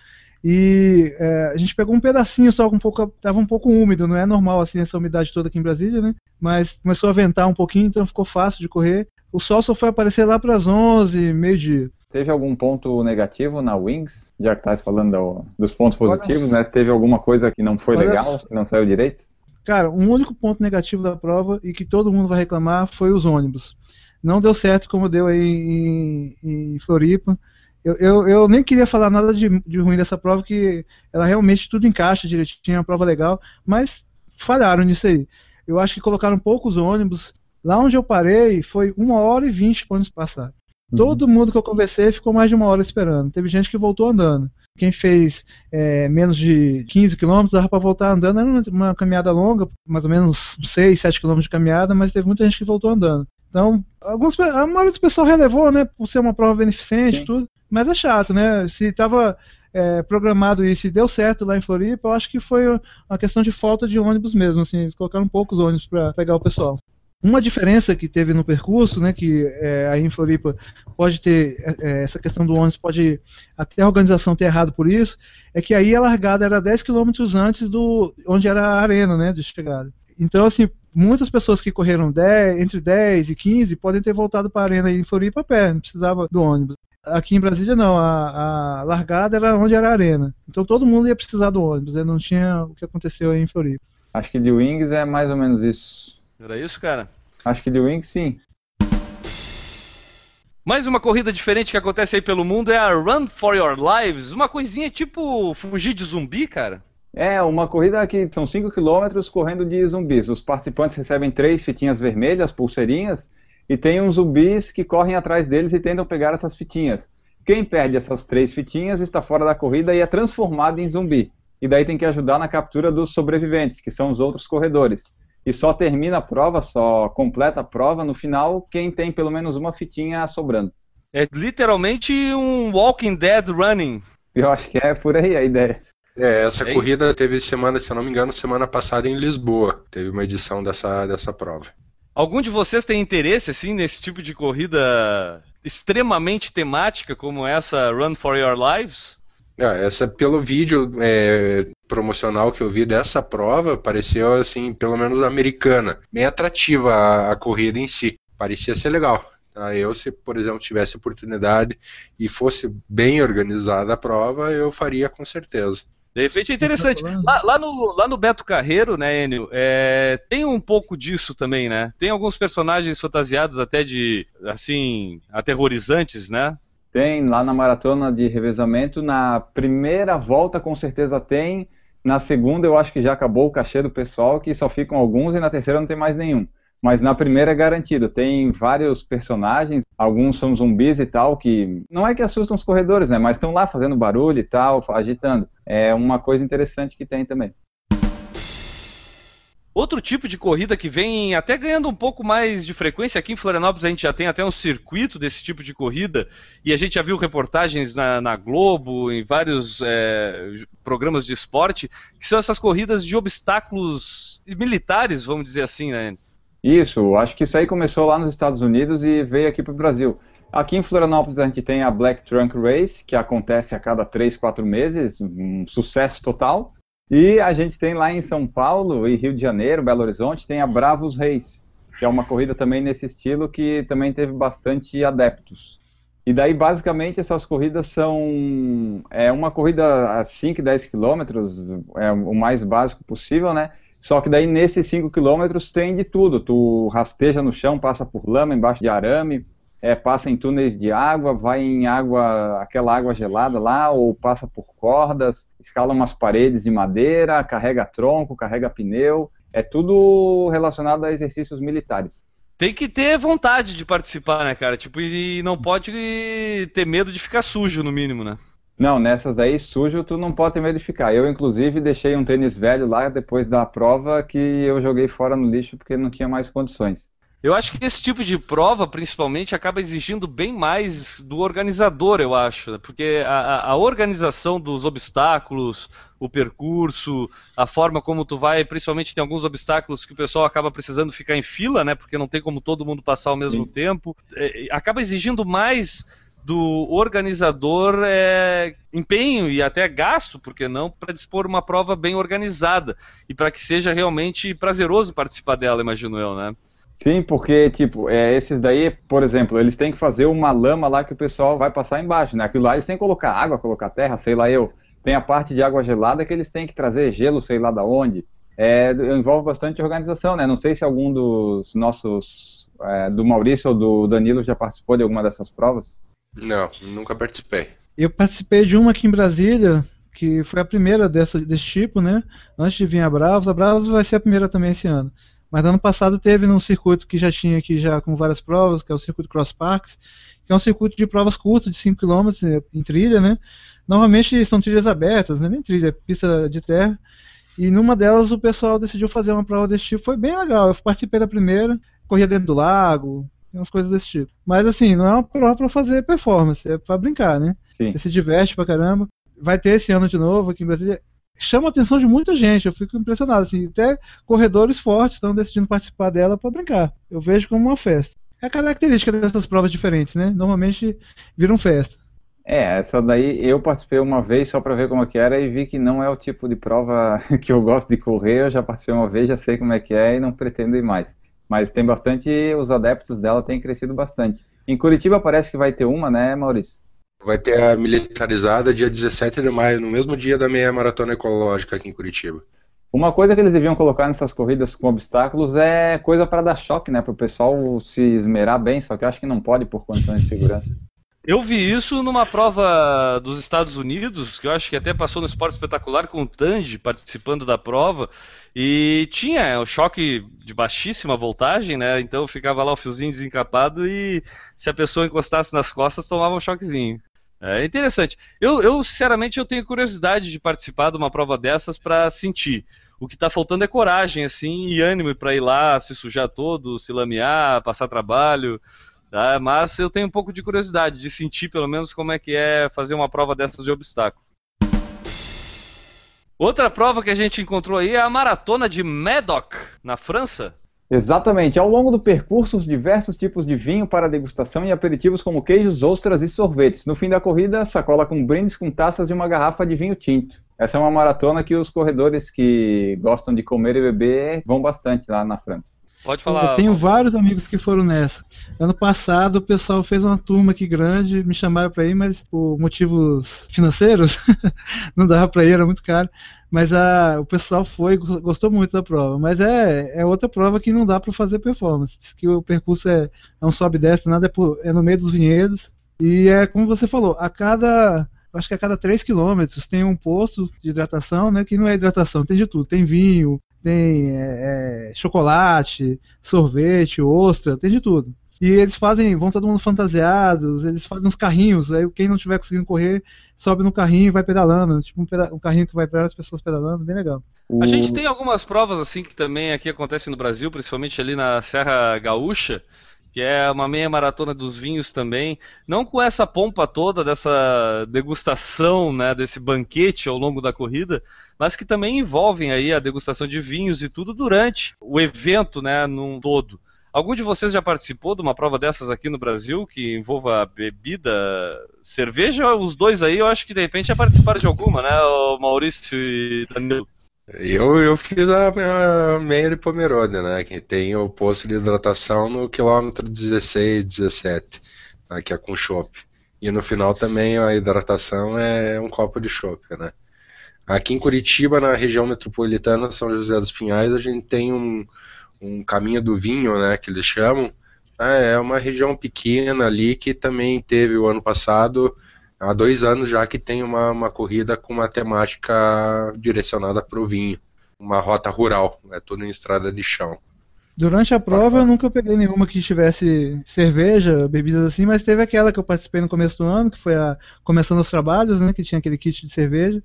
E é, a gente pegou um pedacinho só, um pouco, tava um pouco úmido, não é normal assim essa umidade toda aqui em Brasília, né? Mas começou a ventar um pouquinho, então ficou fácil de correr. O sol só foi aparecer lá para as 11, meio-dia. Teve algum ponto negativo na Wings? Já que tá falando do- dos pontos Olha- positivos, né? Se teve alguma coisa que não foi Olha- legal, que não saiu direito? Cara, um único ponto negativo da prova e que todo mundo vai reclamar foi os ônibus. Não deu certo como deu aí em, em Floripa. Eu, eu, eu nem queria falar nada de, de ruim dessa prova, que ela realmente tudo encaixa direitinho, é uma prova legal, mas falharam nisso aí. Eu acho que colocaram poucos ônibus. Lá onde eu parei foi uma hora e vinte para ônibus passar. Todo mundo que eu conversei ficou mais de uma hora esperando. Teve gente que voltou andando. Quem fez é, menos de 15 quilômetros dava para voltar andando. Era uma, uma caminhada longa, mais ou menos 6, 7 quilômetros de caminhada, mas teve muita gente que voltou andando. Então, alguns, a maioria do pessoal relevou, né, por ser uma prova beneficente e Sim. tudo. Mas é chato, né? Se estava programado isso e deu certo lá em Floripa, eu acho que foi uma questão de falta de ônibus mesmo. Assim, eles colocaram poucos ônibus para pegar o pessoal. Uma diferença que teve no percurso, né, que é, aí em Floripa pode ter é, é, essa questão do ônibus, pode até a organização ter errado por isso, é que aí a largada era 10 km antes do onde era a arena, né, de chegada. Então, assim, muitas pessoas que correram 10, entre 10 e 15 podem ter voltado para a arena em Floripa a pé, não precisava do ônibus. Aqui em Brasília não, a, a largada era onde era a arena. Então todo mundo ia precisar do ônibus, né, não tinha o que aconteceu aí em Floripa. Acho que de Wings é mais ou menos isso. Era isso, cara? Acho que de Wings sim. Mais uma corrida diferente que acontece aí pelo mundo é a Run for Your Lives, uma coisinha tipo fugir de zumbi, cara. É, uma corrida que são 5 km correndo de zumbis. Os participantes recebem três fitinhas vermelhas, pulseirinhas, e tem uns zumbis que correm atrás deles e tentam pegar essas fitinhas. Quem perde essas três fitinhas está fora da corrida e é transformado em zumbi. E daí tem que ajudar na captura dos sobreviventes, que são os outros corredores. E só termina a prova, só completa a prova no final quem tem pelo menos uma fitinha sobrando. É literalmente um Walking Dead running. Eu acho que é por aí a ideia. É, essa É corrida teve semana, se eu não me engano, semana passada em Lisboa. Teve uma edição dessa, dessa prova. Algum de vocês tem interesse assim nesse tipo de corrida extremamente temática como essa Run for Your Lives? É, essa, pelo vídeo é, promocional que eu vi dessa prova, pareceu assim, pelo menos americana. Bem atrativa a, a corrida em si. Parecia ser legal. Tá? Eu, se, por exemplo, tivesse oportunidade e fosse bem organizada a prova, eu faria com certeza. De repente é interessante. Lá, lá no, lá no Beto Carreiro, né, Enio, é, tem um pouco disso também, né? Tem alguns personagens fantasiados até de, assim, aterrorizantes, né? Tem, lá na maratona de revezamento, na primeira volta com certeza tem, na segunda eu acho que já acabou o cachê do pessoal, que só ficam alguns, e na terceira não tem mais nenhum. Mas na primeira é garantido, tem vários personagens, alguns são zumbis e tal, que não é que assustam os corredores, né? Mas estão lá fazendo barulho e tal, agitando. É uma coisa interessante que tem também. Outro tipo de corrida que vem até ganhando um pouco mais de frequência, aqui em Florianópolis a gente já tem até um circuito desse tipo de corrida, e a gente já viu reportagens na, na Globo, em vários é, programas de esporte, que são essas corridas de obstáculos militares, vamos dizer assim, né? Isso, acho que isso aí começou lá nos Estados Unidos e veio aqui para o Brasil. Aqui em Florianópolis a gente tem a Black Trunk Race, que acontece a cada 3, 4 meses, um sucesso total. E a gente tem lá em São Paulo e Rio de Janeiro, Belo Horizonte, tem a Bravos Reis, que é uma corrida também nesse estilo que também teve bastante adeptos. E daí, basicamente, essas corridas são é uma corrida a 5 e 10 quilômetros, é o mais básico possível, né? Só que daí, nesses 5 quilômetros, tem de tudo. Tu rasteja no chão, passa por lama, embaixo de arame, é, passa em túneis de água, vai em água, aquela água gelada lá, ou passa por cordas, escala umas paredes de madeira, carrega tronco, carrega pneu, é tudo relacionado a exercícios militares. Tem que ter vontade de participar, né, cara? Tipo, e não pode ter medo de ficar sujo, no mínimo, né? Não, nessas aí, sujo, tu não pode ter medo de ficar. Eu, inclusive, deixei um tênis velho lá depois da prova que eu joguei fora no lixo porque não tinha mais condições. Eu acho que esse tipo de prova, principalmente, acaba exigindo bem mais do organizador, eu acho, né? porque a, a, organização dos obstáculos, o percurso, a forma como tu vai, principalmente tem alguns obstáculos que o pessoal acaba precisando ficar em fila, né? Porque não tem como todo mundo passar ao mesmo Sim. tempo. É, acaba exigindo mais do organizador é, empenho e até gasto, porque não, para dispor uma prova bem organizada e para que seja realmente prazeroso participar dela, imagino eu, né? Sim, porque, tipo, é, esses daí, por exemplo, eles têm que fazer uma lama lá que o pessoal vai passar embaixo, né? Aquilo lá eles têm que colocar água, colocar terra, sei lá eu. Tem a parte de água gelada que eles têm que trazer gelo, sei lá da onde. É, envolve bastante organização, né? Não sei se algum dos nossos, é, do Maurício ou do Danilo já participou de alguma dessas provas. Não, nunca participei. Eu participei de uma aqui em Brasília, que foi a primeira dessa, desse tipo, né? Antes de vir a Bravos. A Bravos vai ser a primeira também esse ano. Mas ano passado teve num circuito que já tinha aqui já com várias provas, que é o circuito Cross Parks, que é um circuito de provas curtas de 5 km eh, em trilha, né? Normalmente são trilhas abertas, né? nem trilha, é pista de terra. E numa delas o pessoal decidiu fazer uma prova desse tipo. Foi bem legal. Eu participei da primeira, corria dentro do lago, umas coisas desse tipo. Mas assim, não é uma prova para fazer performance, é para brincar, né? Sim. Você se diverte pra caramba. Vai ter esse ano de novo aqui em Brasília chama a atenção de muita gente. Eu fico impressionado. Assim, até corredores fortes estão decidindo participar dela para brincar. Eu vejo como uma festa. É a característica dessas provas diferentes, né? Normalmente viram festa. É, essa daí eu participei uma vez só para ver como é que era e vi que não é o tipo de prova que eu gosto de correr. Eu já participei uma vez, já sei como é que é e não pretendo ir mais. Mas tem bastante, os adeptos dela têm crescido bastante. Em Curitiba parece que vai ter uma, né, Maurício? Vai ter a militarizada dia 17 de maio, no mesmo dia da meia maratona ecológica aqui em Curitiba. Uma coisa que eles deviam colocar nessas corridas com obstáculos é coisa para dar choque, né? Para o pessoal se esmerar bem, só que eu acho que não pode por condições de segurança. Eu vi isso numa prova dos Estados Unidos, que eu acho que até passou no Esporte Espetacular com o Tandy participando da prova, e tinha o choque de baixíssima voltagem, né? Então ficava lá o fiozinho desencapado e se a pessoa encostasse nas costas tomava um choquezinho. É interessante. Eu, eu, sinceramente, eu tenho curiosidade de participar de uma prova dessas para sentir. O que está faltando é coragem, assim, e ânimo para ir lá, se sujar todo, se lamear, passar trabalho. Tá? Mas eu tenho um pouco de curiosidade de sentir, pelo menos, como é que é fazer uma prova dessas de obstáculo. Outra prova que a gente encontrou aí é a maratona de Medoc, na França. Exatamente. Ao longo do percurso, diversos tipos de vinho para degustação e aperitivos como queijos, ostras e sorvetes. No fim da corrida, sacola com brindes com taças e uma garrafa de vinho tinto. Essa é uma maratona que os corredores que gostam de comer e beber vão bastante lá na França. Pode falar. Eu tenho vários amigos que foram nessa. Ano passado o pessoal fez uma turma aqui grande, me chamaram para ir, mas por motivos financeiros não dava para ir, era muito caro. Mas a, o pessoal foi, gostou muito da prova. Mas é, é outra prova que não dá para fazer performance. Diz que o percurso é, é um sobe e desce, nada é, por, é no meio dos vinhedos. E é como você falou, a cada acho que a cada 3 quilômetros tem um posto de hidratação, né? Que não é hidratação, tem de tudo. Tem vinho, tem é, é, chocolate, sorvete, ostra, tem de tudo. E eles fazem, vão todo mundo fantasiados, eles fazem uns carrinhos, aí quem não tiver conseguindo correr, sobe no carrinho e vai pedalando, tipo um, peda um carrinho que vai para as pessoas pedalando, bem legal. A gente tem algumas provas assim que também aqui acontecem no Brasil, principalmente ali na Serra Gaúcha, que é uma meia maratona dos vinhos também, não com essa pompa toda dessa degustação, né, desse banquete ao longo da corrida, mas que também envolvem aí a degustação de vinhos e tudo durante o evento, né, num todo. Algum de vocês já participou de uma prova dessas aqui no Brasil que envolva bebida, cerveja? Os dois aí, eu acho que de repente já participaram de alguma, né, o Maurício e Danilo? Eu, eu fiz a, a meia de Pomerode, né? Que tem o posto de hidratação no quilômetro 16, 17, tá, que é com chopp. E no final também a hidratação é um copo de chopp, né? Aqui em Curitiba, na região metropolitana São José dos Pinhais, a gente tem um, um caminho do vinho, né? Que eles chamam. É uma região pequena ali que também teve o ano passado há dois anos já que tem uma, uma corrida com uma temática direcionada para o vinho, uma rota rural, é tudo em estrada de chão. Durante a prova eu nunca peguei nenhuma que tivesse cerveja, bebidas assim, mas teve aquela que eu participei no começo do ano, que foi a Começando os Trabalhos, né, que tinha aquele kit de cerveja.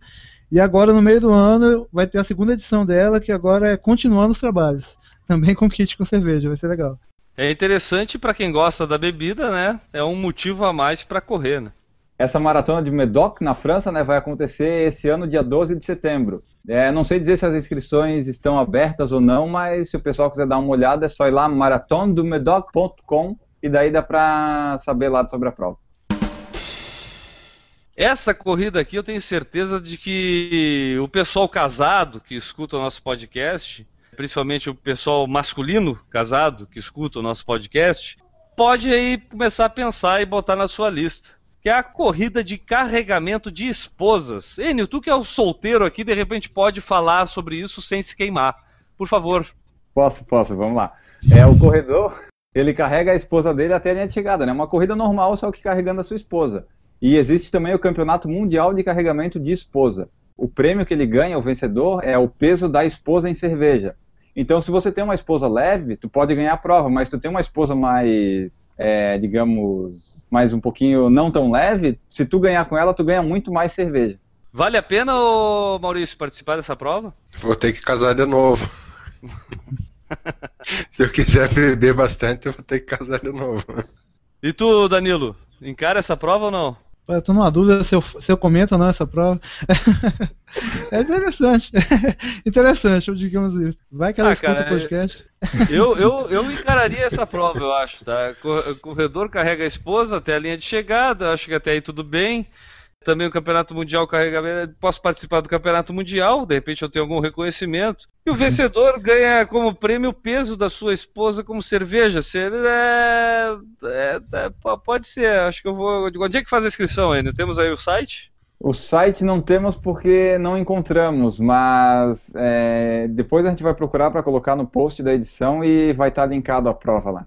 E agora no meio do ano vai ter a segunda edição dela, que agora é Continuando os Trabalhos, também com kit com cerveja, vai ser legal. É interessante para quem gosta da bebida, né? É um motivo a mais para correr, né? Essa maratona de Medoc, na França, né, vai acontecer esse ano, dia 12 de setembro. É, não sei dizer se as inscrições estão abertas ou não, mas se o pessoal quiser dar uma olhada, é só ir lá maratondomedoc.com e daí dá para saber lá sobre a prova. Essa corrida aqui eu tenho certeza de que o pessoal casado que escuta o nosso podcast, principalmente o pessoal masculino casado que escuta o nosso podcast, pode aí começar a pensar e botar na sua lista que é a corrida de carregamento de esposas. Enio, tu que é o solteiro aqui, de repente pode falar sobre isso sem se queimar. Por favor. Posso, posso, vamos lá. É o corredor, ele carrega a esposa dele até a linha de chegada, né? Uma corrida normal, só que carregando a sua esposa. E existe também o Campeonato Mundial de Carregamento de Esposa. O prêmio que ele ganha, o vencedor, é o peso da esposa em cerveja. Então, se você tem uma esposa leve, tu pode ganhar a prova, mas se tu tem uma esposa mais, é, digamos, mais um pouquinho não tão leve, se tu ganhar com ela, tu ganha muito mais cerveja. Vale a pena, Maurício, participar dessa prova? Vou ter que casar de novo. se eu quiser beber bastante, eu vou ter que casar de novo. E tu, Danilo, encara essa prova ou não? Eu tô numa dúvida se eu, se eu comento ou não essa prova. é interessante. interessante, digamos isso. Vai que ela ah, escuta cara, o podcast. Eu, eu, eu encararia essa prova, eu acho, tá? Corredor carrega a esposa até a linha de chegada, acho que até aí tudo bem também o Campeonato Mundial carregamento, posso participar do Campeonato Mundial, de repente eu tenho algum reconhecimento. E o uhum. vencedor ganha como prêmio o peso da sua esposa como cerveja. É, é, é, pode ser, acho que eu vou. Onde é que faz a inscrição ainda? Temos aí o site? O site não temos porque não encontramos, mas é, depois a gente vai procurar para colocar no post da edição e vai estar linkado a prova lá.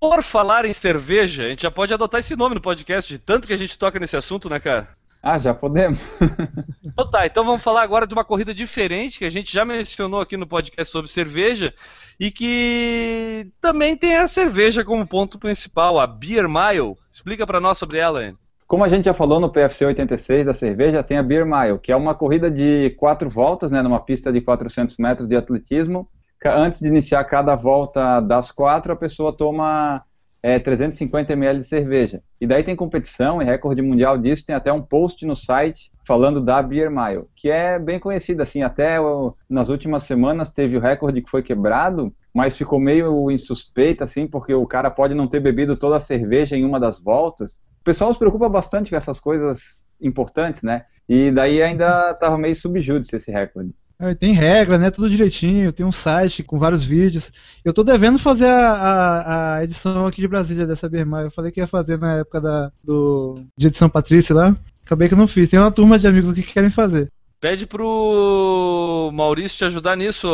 Por falar em cerveja, a gente já pode adotar esse nome no podcast, de tanto que a gente toca nesse assunto, né, cara? Ah, já podemos. então tá, então vamos falar agora de uma corrida diferente que a gente já mencionou aqui no podcast sobre cerveja e que também tem a cerveja como ponto principal, a Beer Mile. Explica para nós sobre ela, Anne. Como a gente já falou no PFC 86 da cerveja, tem a Beer Mile, que é uma corrida de quatro voltas, né, numa pista de 400 metros de atletismo, antes de iniciar cada volta das quatro, a pessoa toma é, 350 ml de cerveja. E daí tem competição e recorde mundial disso, tem até um post no site falando da Beer Mile, que é bem conhecida, assim, até nas últimas semanas teve o recorde que foi quebrado, mas ficou meio insuspeito, assim, porque o cara pode não ter bebido toda a cerveja em uma das voltas. O pessoal se preocupa bastante com essas coisas importantes, né? E daí ainda estava meio subjúdice esse recorde. É, tem regra, né? Tudo direitinho. Tem um site com vários vídeos. Eu tô devendo fazer a, a, a edição aqui de Brasília dessa Bermar. Eu falei que ia fazer na época da, do, de edição Patrícia lá. Acabei que não fiz. Tem uma turma de amigos aqui que querem fazer. Pede pro Maurício te ajudar nisso,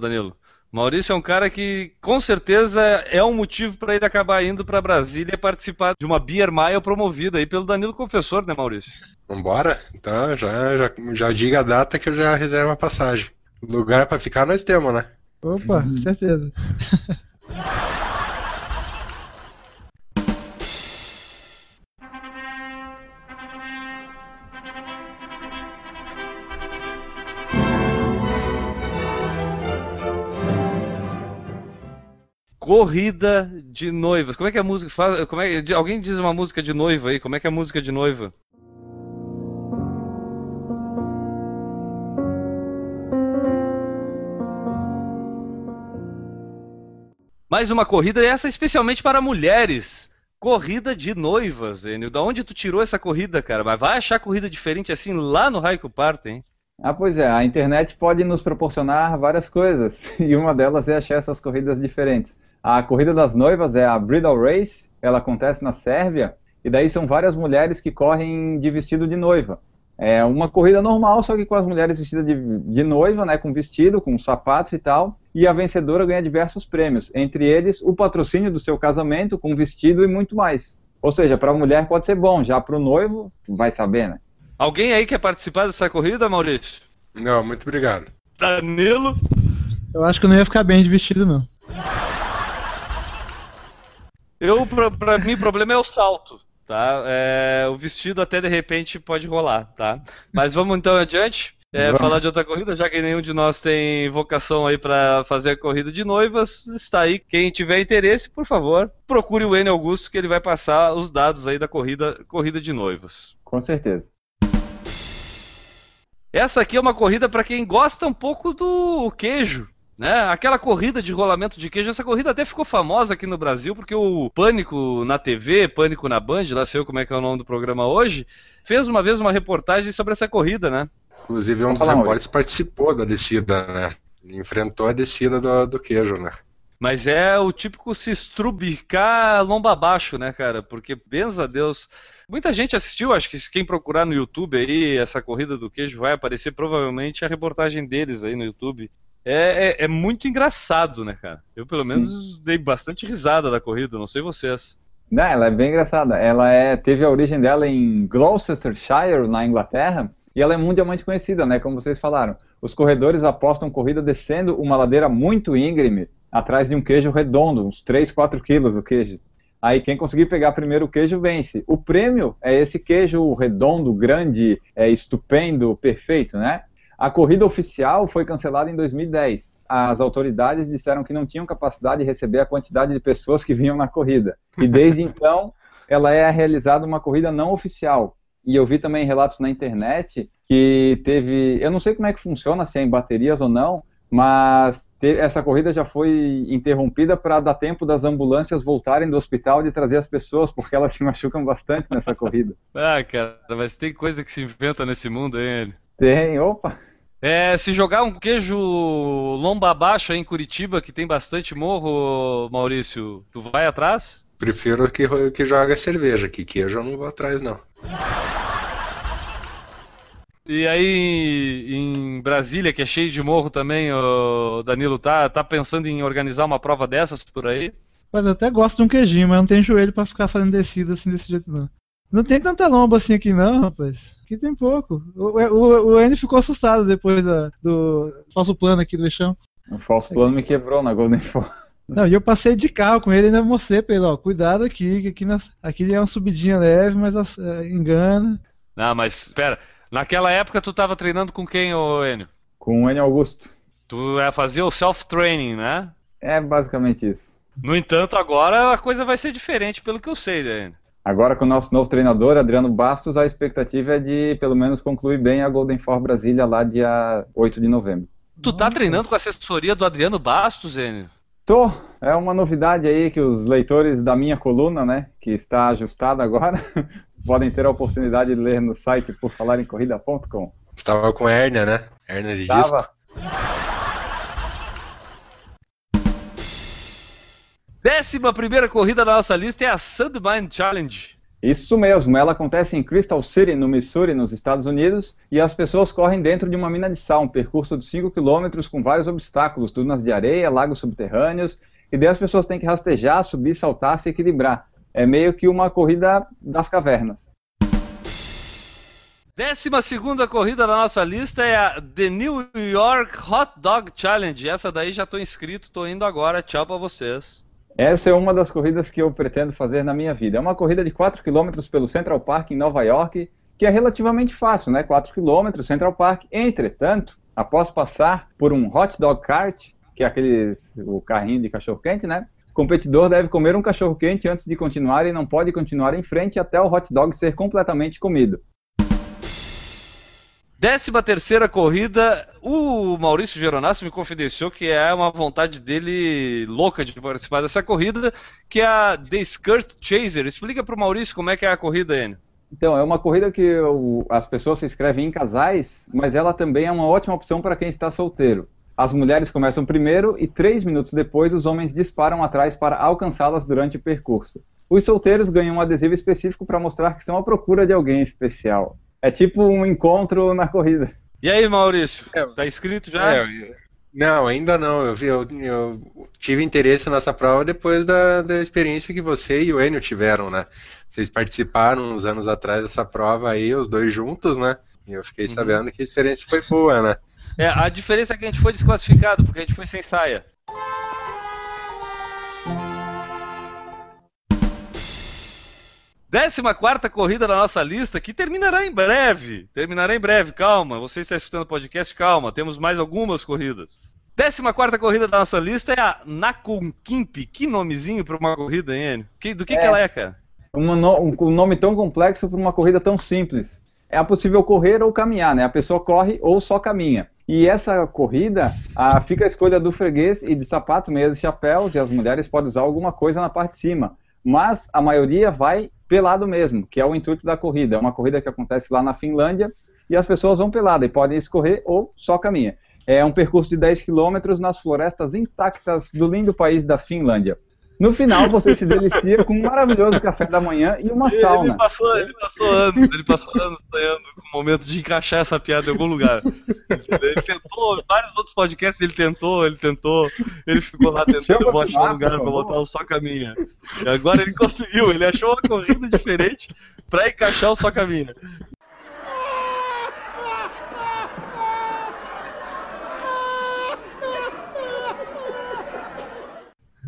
Danilo. Maurício é um cara que com certeza é um motivo para ele acabar indo para Brasília participar de uma Beer Mile promovida aí pelo Danilo Confessor, né, Maurício? Vambora? Então já, já, já diga a data que eu já reservo a passagem. Lugar para ficar nós temos, né? Opa, certeza. Corrida de noivas. Como é que é a música faz? Como é, alguém diz uma música de noiva aí? Como é que é a música de noiva? Mais uma corrida, essa especialmente para mulheres. Corrida de noivas, Enio. Da onde tu tirou essa corrida, cara? Mas vai achar corrida diferente assim lá no Raico Parto, hein? Ah, pois é, a internet pode nos proporcionar várias coisas, e uma delas é achar essas corridas diferentes. A corrida das noivas é a Bridal Race, ela acontece na Sérvia, e daí são várias mulheres que correm de vestido de noiva. É uma corrida normal, só que com as mulheres vestidas de, de noiva, né, com vestido, com sapatos e tal, e a vencedora ganha diversos prêmios, entre eles o patrocínio do seu casamento, com vestido e muito mais. Ou seja, para a mulher pode ser bom, já para o noivo, vai saber, né? Alguém aí quer participar dessa corrida, Maurício? Não, muito obrigado. Danilo? Eu acho que eu não ia ficar bem de vestido, não. Eu, pra, pra mim, o problema é o salto, tá? É, o vestido até de repente pode rolar, tá? Mas vamos então adiante. É, Vamos. falar de outra corrida, já que nenhum de nós tem vocação aí pra fazer a corrida de noivas, está aí. Quem tiver interesse, por favor, procure o N Augusto que ele vai passar os dados aí da corrida, corrida de noivas. Com certeza. Essa aqui é uma corrida para quem gosta um pouco do queijo. Né? Aquela corrida de rolamento de queijo, essa corrida até ficou famosa aqui no Brasil, porque o Pânico na TV, Pânico na Band, lá sei eu como é que é o nome do programa hoje, fez uma vez uma reportagem sobre essa corrida, né? Inclusive, um dos repórteres participou da descida, né? Ele enfrentou a descida do, do queijo, né? Mas é o típico se estrubicar lomba abaixo, né, cara? Porque, benza a Deus. Muita gente assistiu, acho que quem procurar no YouTube aí, essa corrida do queijo, vai aparecer provavelmente a reportagem deles aí no YouTube. É, é, é muito engraçado, né, cara? Eu, pelo menos, dei bastante risada da corrida, não sei vocês. Não, ela é bem engraçada. Ela é, teve a origem dela em Gloucestershire, na Inglaterra, e ela é mundialmente conhecida, né? Como vocês falaram. Os corredores apostam corrida descendo uma ladeira muito íngreme, atrás de um queijo redondo, uns 3, 4 quilos o queijo. Aí quem conseguir pegar primeiro o queijo vence. O prêmio é esse queijo redondo, grande, é, estupendo, perfeito, né? A corrida oficial foi cancelada em 2010. As autoridades disseram que não tinham capacidade de receber a quantidade de pessoas que vinham na corrida. E desde então, ela é realizada uma corrida não oficial. E eu vi também relatos na internet que teve, eu não sei como é que funciona, se é em baterias ou não, mas te- essa corrida já foi interrompida para dar tempo das ambulâncias voltarem do hospital de trazer as pessoas, porque elas se machucam bastante nessa corrida. Ah, cara, mas tem coisa que se inventa nesse mundo, hein? Tem, opa, É, se jogar um queijo lomba abaixo aí em Curitiba, que tem bastante morro, Maurício, tu vai atrás? Prefiro que, que joga cerveja, que queijo eu não vou atrás, não. E aí em Brasília, que é cheio de morro também, ô, Danilo, tá, tá pensando em organizar uma prova dessas por aí? Mas eu até gosto de um queijinho, mas não tem joelho pra ficar fazendo descida assim desse jeito não. Não tem tanta lomba assim aqui não, rapaz. Aqui tem pouco. O, o, o N ficou assustado depois da- do falso plano aqui do Leixão. o falso plano me quebrou na Golden Four. Não, e eu passei de carro com ele e ainda mostrei pra ele, ó, cuidado aqui, que aqui, nas- aqui é uma subidinha leve, mas é, engana. Não, mas espera, naquela época tu tava treinando com quem, ô Enio? Com o N. Augusto. Tu é, fazia o self-training, né? É basicamente isso. No entanto, agora a coisa vai ser diferente, pelo que eu sei, né, Enio. Agora com o nosso novo treinador, Adriano Bastos, a expectativa é de pelo menos concluir bem a Golden Four Brasília lá dia 8 de novembro. Tu tá treinando com a assessoria do Adriano Bastos, Enio? Tô. É uma novidade aí que os leitores da minha coluna, né, que está ajustada agora, podem ter a oportunidade de ler no site por falarencorrida.com. Estava com hérnia, né? Hérnia de Estava. disco. Décima primeira corrida da nossa lista é a Sandmine Challenge. Isso mesmo, ela acontece em Crystal City, no Missouri, nos Estados Unidos, e as pessoas correm dentro de uma mina de sal, um percurso de 5 km com vários obstáculos, dunas de areia, lagos subterrâneos, e daí as pessoas têm que rastejar, subir, saltar, se equilibrar. É meio que uma corrida das cavernas. Décima segunda corrida da nossa lista é a The New York Hot Dog Challenge. Essa daí já estou inscrito, estou indo agora. Tchau para vocês. Essa é uma das corridas que eu pretendo fazer na minha vida. É uma corrida de 4 km pelo Central Park em Nova York, que é relativamente fácil, né? 4 km Central Park. Entretanto, após passar por um hot dog cart, que é aquele o carrinho de cachorro quente, né? O competidor deve comer um cachorro quente antes de continuar e não pode continuar em frente até o hot dog ser completamente comido. Décima terceira corrida, o Maurício Geronassi me confidenciou que é uma vontade dele louca de participar dessa corrida, que é a The Skirt Chaser. Explica para o Maurício como é que é a corrida, Enio. Então, é uma corrida que o, as pessoas se inscrevem em casais, mas ela também é uma ótima opção para quem está solteiro. As mulheres começam primeiro e três minutos depois os homens disparam atrás para alcançá-las durante o percurso. Os solteiros ganham um adesivo específico para mostrar que estão à procura de alguém especial. É tipo um encontro na corrida. E aí, Maurício? É, tá inscrito já? É, não, ainda não. Eu, vi, eu, eu, tive interesse nessa prova depois da, da experiência que você e o Enio tiveram, né? Vocês participaram uns anos atrás dessa prova aí, os dois juntos, né? E eu fiquei uhum. sabendo que a experiência foi boa, né? É, a diferença é que a gente foi desclassificado, porque a gente foi sem saia. Décima quarta corrida da nossa lista, que terminará em breve. Terminará em breve, calma. Você está escutando o podcast, calma. Temos mais algumas corridas. Décima quarta corrida da nossa lista é a Nakunkimp. Que nomezinho para uma corrida, hein, que, Do que, é, que ela é, cara? no, um nome tão complexo para uma corrida tão simples. É possível correr ou caminhar, né? A pessoa corre ou só caminha. E essa corrida a, fica a escolha do freguês e de sapato, meias e chapéus, e as mulheres podem usar alguma coisa na parte de cima. Mas a maioria vai pelado mesmo, que é o intuito da corrida. É uma corrida que acontece lá na Finlândia e as pessoas vão pelada e podem escorrer ou só caminha. É um percurso de 10 quilômetros nas florestas intactas do lindo país da Finlândia. No final, você se delicia com um maravilhoso café da manhã e uma sauna. Ele passou, ele passou anos, ele passou anos sonhando com o momento de encaixar essa piada em algum lugar. Ele tentou, vários outros podcasts ele tentou, ele tentou, ele ficou lá tentando achar um lugar pra botar o só caminha. E agora ele conseguiu, ele achou uma corrida diferente pra encaixar o só caminha.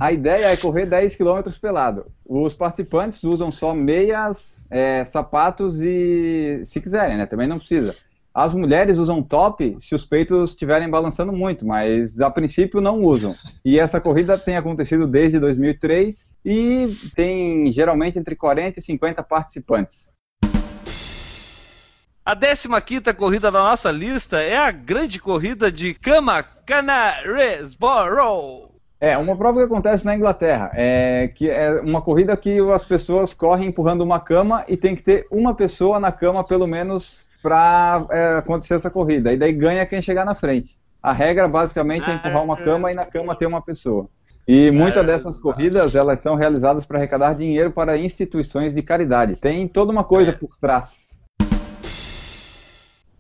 A ideia é correr 10 km pelado. Os participantes usam só meias, é, sapatos e, se quiserem, né? Também não precisa. As mulheres usam top se os peitos estiverem balançando muito, mas a princípio não usam. E essa corrida tem acontecido desde 2003 e tem geralmente entre 40 e 50 participantes. A 15 corrida da nossa lista é a grande corrida de Camacanarese-Borough. É, uma prova que acontece na Inglaterra, é que é uma corrida que as pessoas correm empurrando uma cama e tem que ter uma pessoa na cama, pelo menos, para é, acontecer essa corrida. E daí ganha quem chegar na frente. A regra, basicamente, é empurrar uma cama e na cama ter uma pessoa. E muitas dessas corridas, elas são realizadas para arrecadar dinheiro para instituições de caridade. Tem toda uma coisa é. por trás.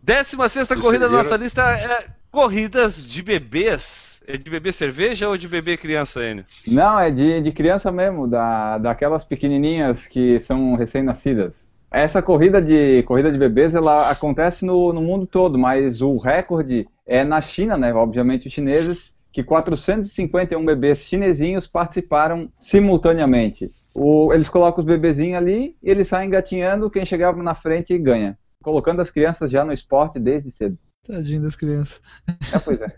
Décima sexta corrida da nossa lista é corridas de bebês. É de beber cerveja ou de beber criança, Enio? Não, é de, de criança mesmo, da, daquelas pequenininhas que são recém-nascidas. Essa corrida de corrida de bebês, ela acontece no, no mundo todo, mas o recorde é na China, né? Obviamente os chineses, que 451 bebês chinesinhos participaram simultaneamente. O, eles colocam os bebezinhos ali e eles saem gatinhando, quem chegar na frente ganha. Colocando as crianças já no esporte desde cedo. Tadinho das crianças. É, pois é.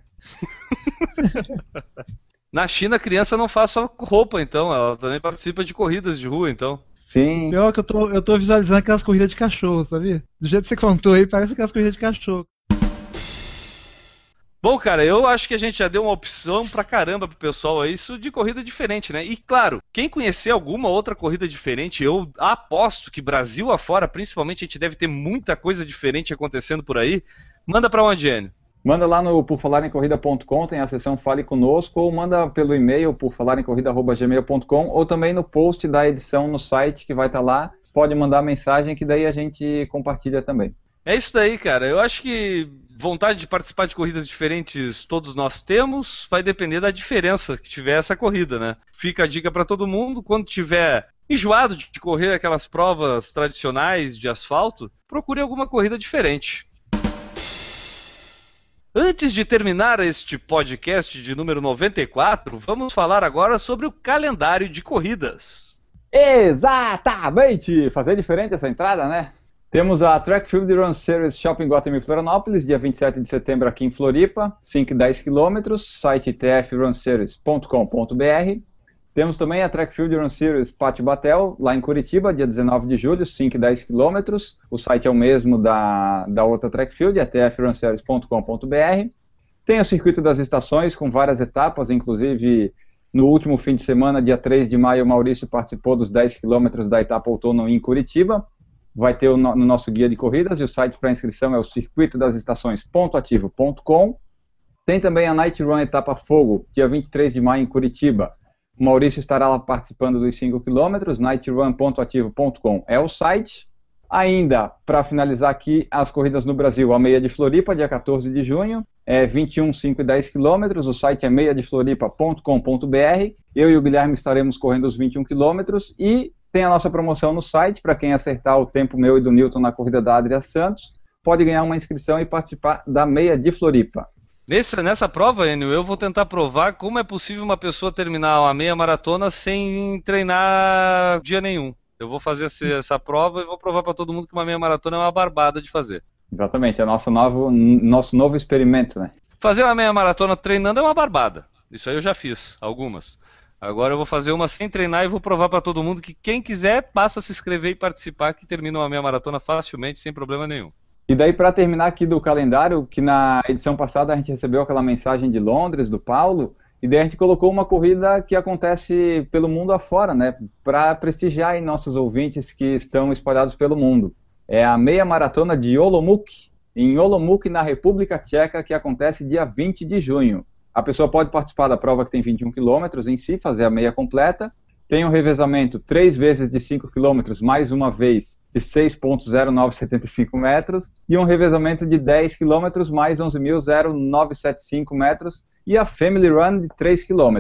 Na China, a criança não faz só roupa, então. Ela também participa de corridas de rua, então. Sim. Pior que eu tô, eu tô visualizando aquelas corridas de cachorro, sabia? Do jeito que você contou aí, parece aquelas corridas de cachorro. Bom, cara, eu acho que a gente já deu uma opção pra caramba pro pessoal aí, isso de corrida diferente, né? E claro, quem conhecer alguma outra corrida diferente, eu aposto que Brasil afora, principalmente, a gente deve ter muita coisa diferente acontecendo por aí. Manda pra onde, Enio? Manda lá no por falar em corrida.com, tem a seção Fale Conosco, ou manda pelo e-mail por falar em corrida.gmail.com, ou também no post da edição no site que vai estar tá lá pode mandar mensagem que daí a gente compartilha também. É isso daí, cara. Eu acho que vontade de participar de corridas diferentes todos nós temos, vai depender da diferença que tiver essa corrida, né? Fica a dica para todo mundo, quando tiver enjoado de correr aquelas provas tradicionais de asfalto, procure alguma corrida diferente. Antes de terminar este podcast de número 94, vamos falar agora sobre o calendário de corridas. Exatamente! Fazer diferente essa entrada, né? Temos a Track Field Run Series Shopping Gotham em Florianópolis, dia 27 de setembro aqui em Floripa, 5 e 10 quilômetros, site tfrunseries.com.br. Temos também a Track Field Run Series Pátio Batel, lá em Curitiba, dia 19 de julho, 5 e 10 quilômetros. O site é o mesmo da, da outra Track Field, é tfrunseries.com.br. Tem o Circuito das Estações, com várias etapas, inclusive no último fim de semana, dia 3 de maio, o Maurício participou dos 10 quilômetros da etapa outono em Curitiba. Vai ter no, no nosso guia de corridas e o site para inscrição é o circuitodastações.ativo.com. Tem também a Night Run Etapa Fogo, dia 23 de maio em Curitiba. O Maurício estará lá participando dos 5 km, nightrun.ativo.com é o site. Ainda, para finalizar aqui, as corridas no Brasil, a meia de Floripa, dia 14 de junho, é 21, 5 e 10 km, o site é meiadefloripa.com.br, eu e o Guilherme estaremos correndo os 21 km, e tem a nossa promoção no site, para quem acertar o tempo meu e do Newton na corrida da Adria Santos, pode ganhar uma inscrição e participar da meia de Floripa. Nesse, nessa prova, Enio, eu vou tentar provar como é possível uma pessoa terminar uma meia maratona sem treinar dia nenhum. Eu vou fazer essa, essa prova e vou provar para todo mundo que uma meia maratona é uma barbada de fazer. Exatamente, é o nosso novo, nosso novo experimento, né? Fazer uma meia maratona treinando é uma barbada. Isso aí eu já fiz, algumas. Agora eu vou fazer uma sem treinar e vou provar para todo mundo que quem quiser passa a se inscrever e participar, que termina uma meia maratona facilmente, sem problema nenhum. E daí, para terminar aqui do calendário, que na edição passada a gente recebeu aquela mensagem de Londres, do Paulo, e daí a gente colocou uma corrida que acontece pelo mundo afora, né? Para prestigiar nossos ouvintes que estão espalhados pelo mundo. É a meia maratona de Olomouc, em Olomouc, na República Tcheca, que acontece dia 20 de junho. A pessoa pode participar da prova que tem 21 quilômetros em si, fazer a meia completa, tem um revezamento 3 vezes de 5 km, mais uma vez de 6.0975 metros, e um revezamento de 10 km, mais 11.0975 metros, e a Family Run de 3 km.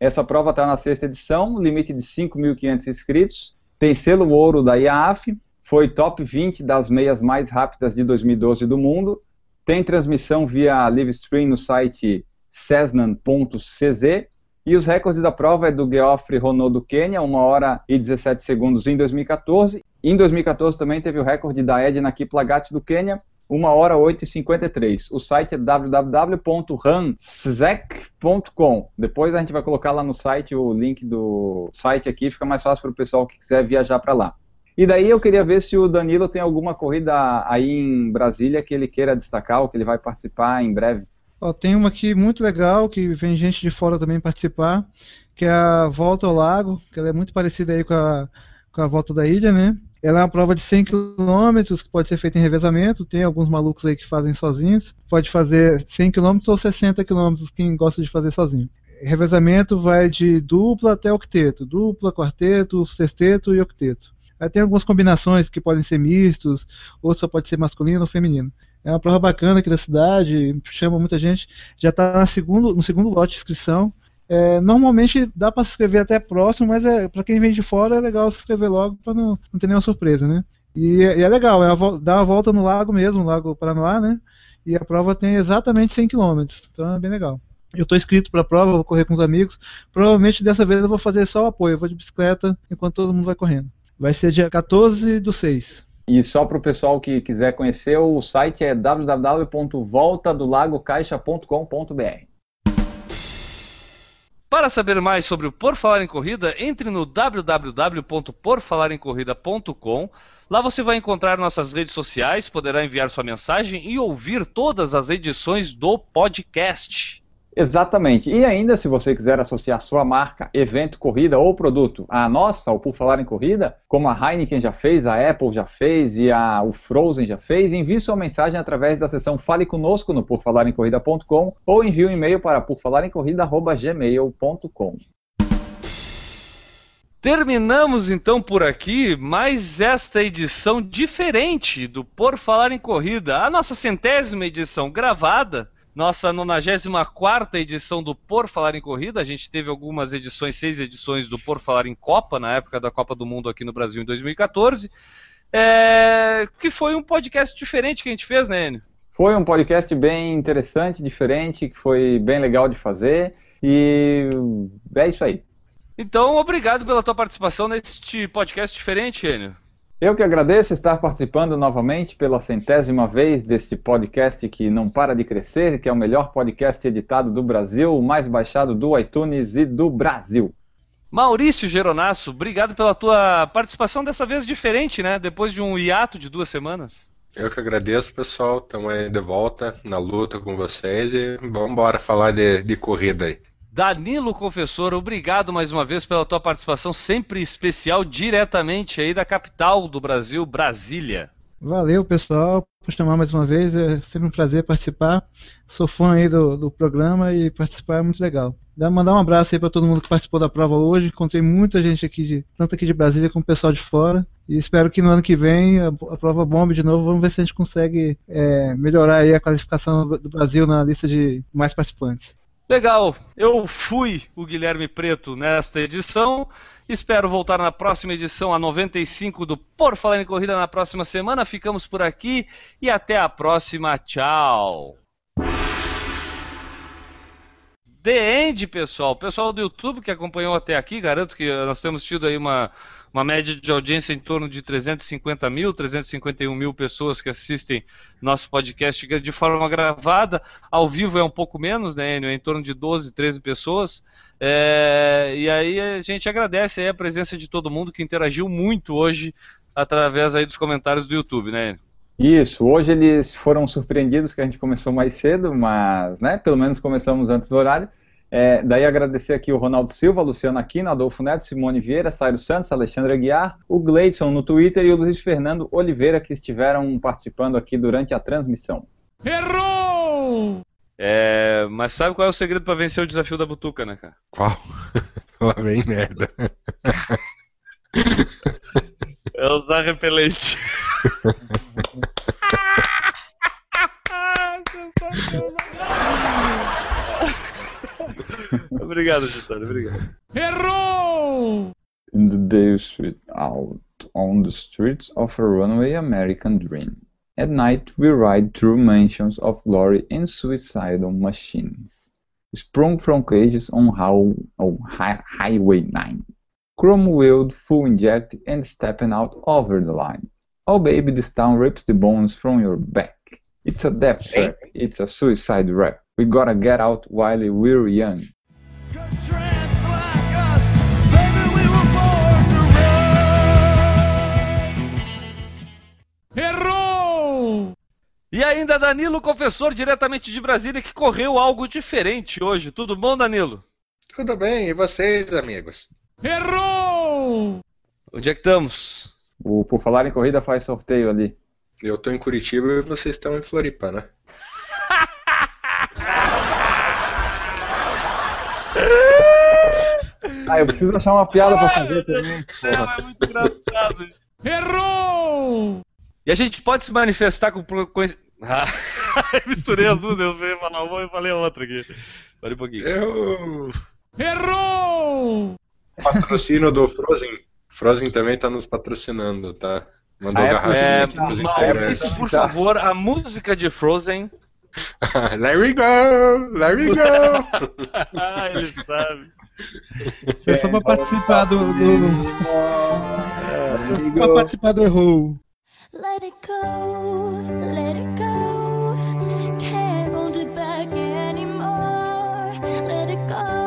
Essa prova está na sexta edição, limite de 5.500 inscritos, tem selo ouro da IAAF, foi top 20 das meias mais rápidas de 2012 do mundo, tem transmissão via live stream no site cessnan.cz, e os recordes da prova é do Geoffrey Renault do Quênia, 1 hora e 17 segundos em 2014. Em 2014 também teve o recorde da Edna Kiplagat do Quênia, 1 hora 8 e 53. O site é www.ranzec.com. Depois a gente vai colocar lá no site o link do site aqui, fica mais fácil para o pessoal que quiser viajar para lá. E daí eu queria ver se o Danilo tem alguma corrida aí em Brasília que ele queira destacar ou que ele vai participar em breve. Ó, tem uma aqui muito legal, que vem gente de fora também participar, que é a Volta ao Lago, que ela é muito parecida aí com a, com a Volta da Ilha, né? Ela é uma prova de 100 km, que pode ser feita em revezamento, tem alguns malucos aí que fazem sozinhos, pode fazer 100 km ou 60 km, quem gosta de fazer sozinho. Revezamento vai de dupla até octeto, dupla, quarteto, sexteto e octeto. Aí tem algumas combinações que podem ser mistos, ou só pode ser masculino ou feminino. É uma prova bacana aqui da cidade, chama muita gente. Já está no segundo lote de inscrição. É, normalmente dá para se inscrever até próximo, mas é, para quem vem de fora é legal se inscrever logo para não, não ter nenhuma surpresa, né? E, e é legal, é a, dá uma volta no lago mesmo, no Lago Paranoá, né? E a prova tem exatamente 100 km, então é bem legal. Eu estou inscrito para a prova, vou correr com os amigos. Provavelmente dessa vez eu vou fazer só o apoio, eu vou de bicicleta enquanto todo mundo vai correndo. Vai ser dia 14 do 6. E só para o pessoal que quiser conhecer, o site é www.voltadolagocaixa.com.br. Para saber mais sobre o Por Falar em Corrida, entre no www.porfalaremcorrida.com. Lá você vai encontrar nossas redes sociais, poderá enviar sua mensagem e ouvir todas as edições do podcast. Exatamente. E ainda, se você quiser associar sua marca, evento, corrida ou produto à nossa, ou por falar em corrida, como a Heineken já fez, a Apple já fez e a, o Frozen já fez, envie sua mensagem através da seção Fale Conosco no porfalaremcorrida.com ou envie um e-mail para porfalaremcorrida.gmail.com. Terminamos então por aqui mais esta edição diferente do Por Falar em Corrida, a nossa centésima edição gravada, nossa 94 edição do Por Falar em Corrida. A gente teve algumas edições, seis edições do Por Falar em Copa, na época da Copa do Mundo aqui no Brasil em 2014. É, que foi um podcast diferente que a gente fez, né, Enio? Foi um podcast bem interessante, diferente, que foi bem legal de fazer. E é isso aí. Então, obrigado pela tua participação neste podcast diferente, Enio. Eu que agradeço estar participando novamente pela centésima vez deste podcast que não para de crescer, que é o melhor podcast editado do Brasil, o mais baixado do iTunes e do Brasil. Maurício Geronasso, obrigado pela tua participação dessa vez diferente, né? Depois de um hiato de duas semanas. Eu que agradeço, pessoal. Estamos aí de volta na luta com vocês e vamos embora falar de, de corrida aí. Danilo Confessor, obrigado mais uma vez pela tua participação sempre especial diretamente aí da capital do Brasil, Brasília. Valeu, pessoal, por chamar mais uma vez. É sempre um prazer participar. Sou fã aí do, do programa e participar é muito legal. Dá mandar um abraço aí para todo mundo que participou da prova hoje. Encontrei muita gente aqui, de, tanto aqui de Brasília como pessoal de fora. E espero que no ano que vem a, a prova bombe de novo. Vamos ver se a gente consegue é, melhorar aí a classificação do Brasil na lista de mais participantes. Legal, eu fui o Guilherme Preto nesta edição. Espero voltar na próxima edição, a 95 do Por Falar em Corrida, na próxima semana. Ficamos por aqui e até a próxima. Tchau. The End, pessoal. Pessoal do YouTube que acompanhou até aqui, garanto que nós temos tido aí uma, uma média de audiência em torno de 350 mil, 351 mil pessoas que assistem nosso podcast de forma gravada. Ao vivo é um pouco menos, né, Enio? É em torno de 12, 13 pessoas. É, e aí a gente agradece a presença de todo mundo que interagiu muito hoje através aí dos comentários do YouTube, né, Enio? Isso, hoje eles foram surpreendidos que a gente começou mais cedo, mas, né, pelo menos começamos antes do horário. É, daí agradecer aqui o Ronaldo Silva, Luciano Aquino, Adolfo Neto, Simone Vieira, Sairo Santos, Alexandre Aguiar, o Gleidson no Twitter e o Luiz Fernando Oliveira que estiveram participando aqui durante a transmissão. Errou! É, mas sabe qual é o segredo para vencer o desafio da butuca, né, cara? Qual? Lá vem merda. É usar repelente. obrigado, Vitória, obrigado. Errou! In the day street out on the streets of a runaway American dream. At night we ride through mansions of glory and suicidal machines. Sprung from cages on, how, on hi- Highway 9. Chrome-wheeled, full inject, and stepping out over the line. Oh baby, this town rips the bones from your back. It's a death trap. It's a suicide rap. We gotta get out while we're young. Errou! E ainda Danilo Confessor, diretamente de Brasília, que correu algo diferente hoje. Tudo bom, Danilo? Tudo bem, e vocês, amigos? Errou! Onde é que estamos? O Por Falar em Corrida faz sorteio ali. Eu tô em Curitiba e vocês estão em Floripa, né? Ah, eu preciso achar uma piada pra fazer também. Porra. É muito engraçado. Errou! E a gente pode se manifestar com. Ah, misturei as duas, eu falei falar uma e falei outra aqui. Espera um pouquinho. Eu. Errou! Patrocínio do Frozen. Frozen também tá nos patrocinando, tá? Mandou Ah, é, garrafinha É, aqui pros integrantes. por favor, a música de Frozen. Let me go! Let me go! Ele sabe. Eu só pra participar do. do... É, só pra participar do erro. Let it go, let it go. Can't hold it back anymore. Let it go.